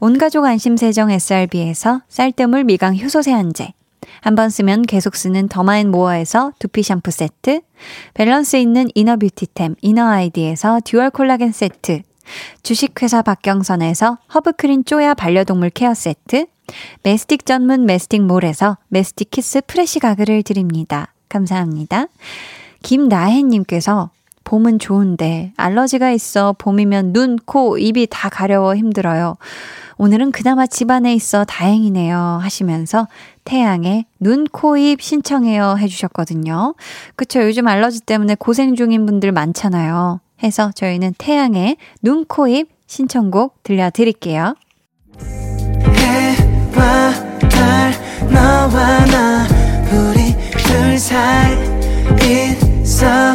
온가족 안심세정 SRB에서 쌀뜨물 미강 효소 세안제, 한번 쓰면 계속 쓰는 더마앤모어에서 두피 샴푸 세트, 밸런스 있는 이너 뷰티템 이너 아이디에서 듀얼 콜라겐 세트, 주식회사 박경선에서 허브크린 쪼야 반려동물 케어 세트, 메스틱 전문 메스틱몰에서 메스틱 키스 프레시 가글을 드립니다. 감사합니다. 김나혜님께서 봄은 좋은데 알러지가 있어 봄이면 눈, 코, 입이 다 가려워 힘들어요. 오늘은 그나마 집안에 있어 다행이네요 하시면서 태양의 눈, 코, 입 신청해요 해주셨거든요. 그쵸. 요즘 알러지 때문에 고생 중인 분들 많잖아요. 해서 저희는 태양의 눈, 코, 입 신청곡 들려드릴게요. 해와 달 너와 나 우리 둘 사이 있어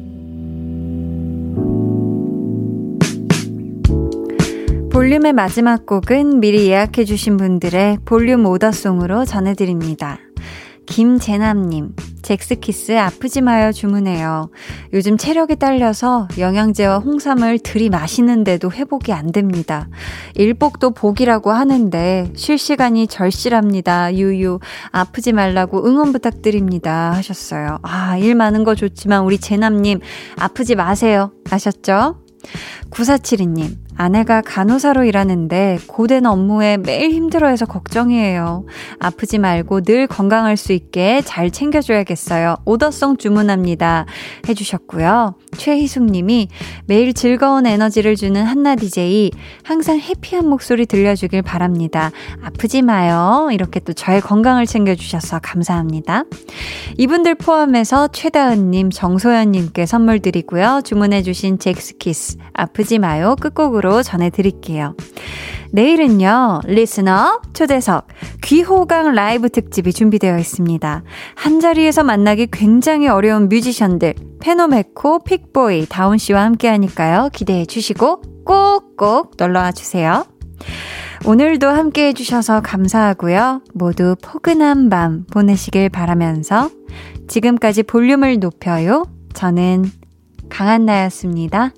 볼륨의 마지막 곡은 미리 예약해주신 분들의 볼륨 오더송으로 전해드립니다. 김재남님, 잭스키스 아프지 마요 주문해요. 요즘 체력이 딸려서 영양제와 홍삼을 들이마시는데도 회복이 안 됩니다. 일복도 복이라고 하는데 쉴 시간이 절실합니다. 유유, 아프지 말라고 응원 부탁드립니다. 하셨어요. 아, 일 많은 거 좋지만 우리 재남님, 아프지 마세요. 아셨죠? 9472님, 아내가 간호사로 일하는데 고된 업무에 매일 힘들어해서 걱정이에요. 아프지 말고 늘 건강할 수 있게 잘 챙겨줘야겠어요. 오더송 주문합니다. 해주셨고요. 최희숙 님이 매일 즐거운 에너지를 주는 한나 DJ, 항상 해피한 목소리 들려주길 바랍니다. 아프지 마요. 이렇게 또 저의 건강을 챙겨주셔서 감사합니다. 이분들 포함해서 최다은님, 정소연님께 선물 드리고요. 주문해주신 젝스키스, 아프지 마요. 끝곡으로 전해드릴게요. 내일은요, listener 초대석 귀호강 라이브 특집이 준비되어 있습니다. 한 자리에서 만나기 굉장히 어려운 뮤지션들, 페노메코, 픽보이, 다운 씨와 함께 하니까요. 기대해 주시고 꼭꼭 놀러와 주세요. 오늘도 함께 해주셔서 감사하고요. 모두 포근한 밤 보내시길 바라면서 지금까지 볼륨을 높여요. 저는 강한나였습니다.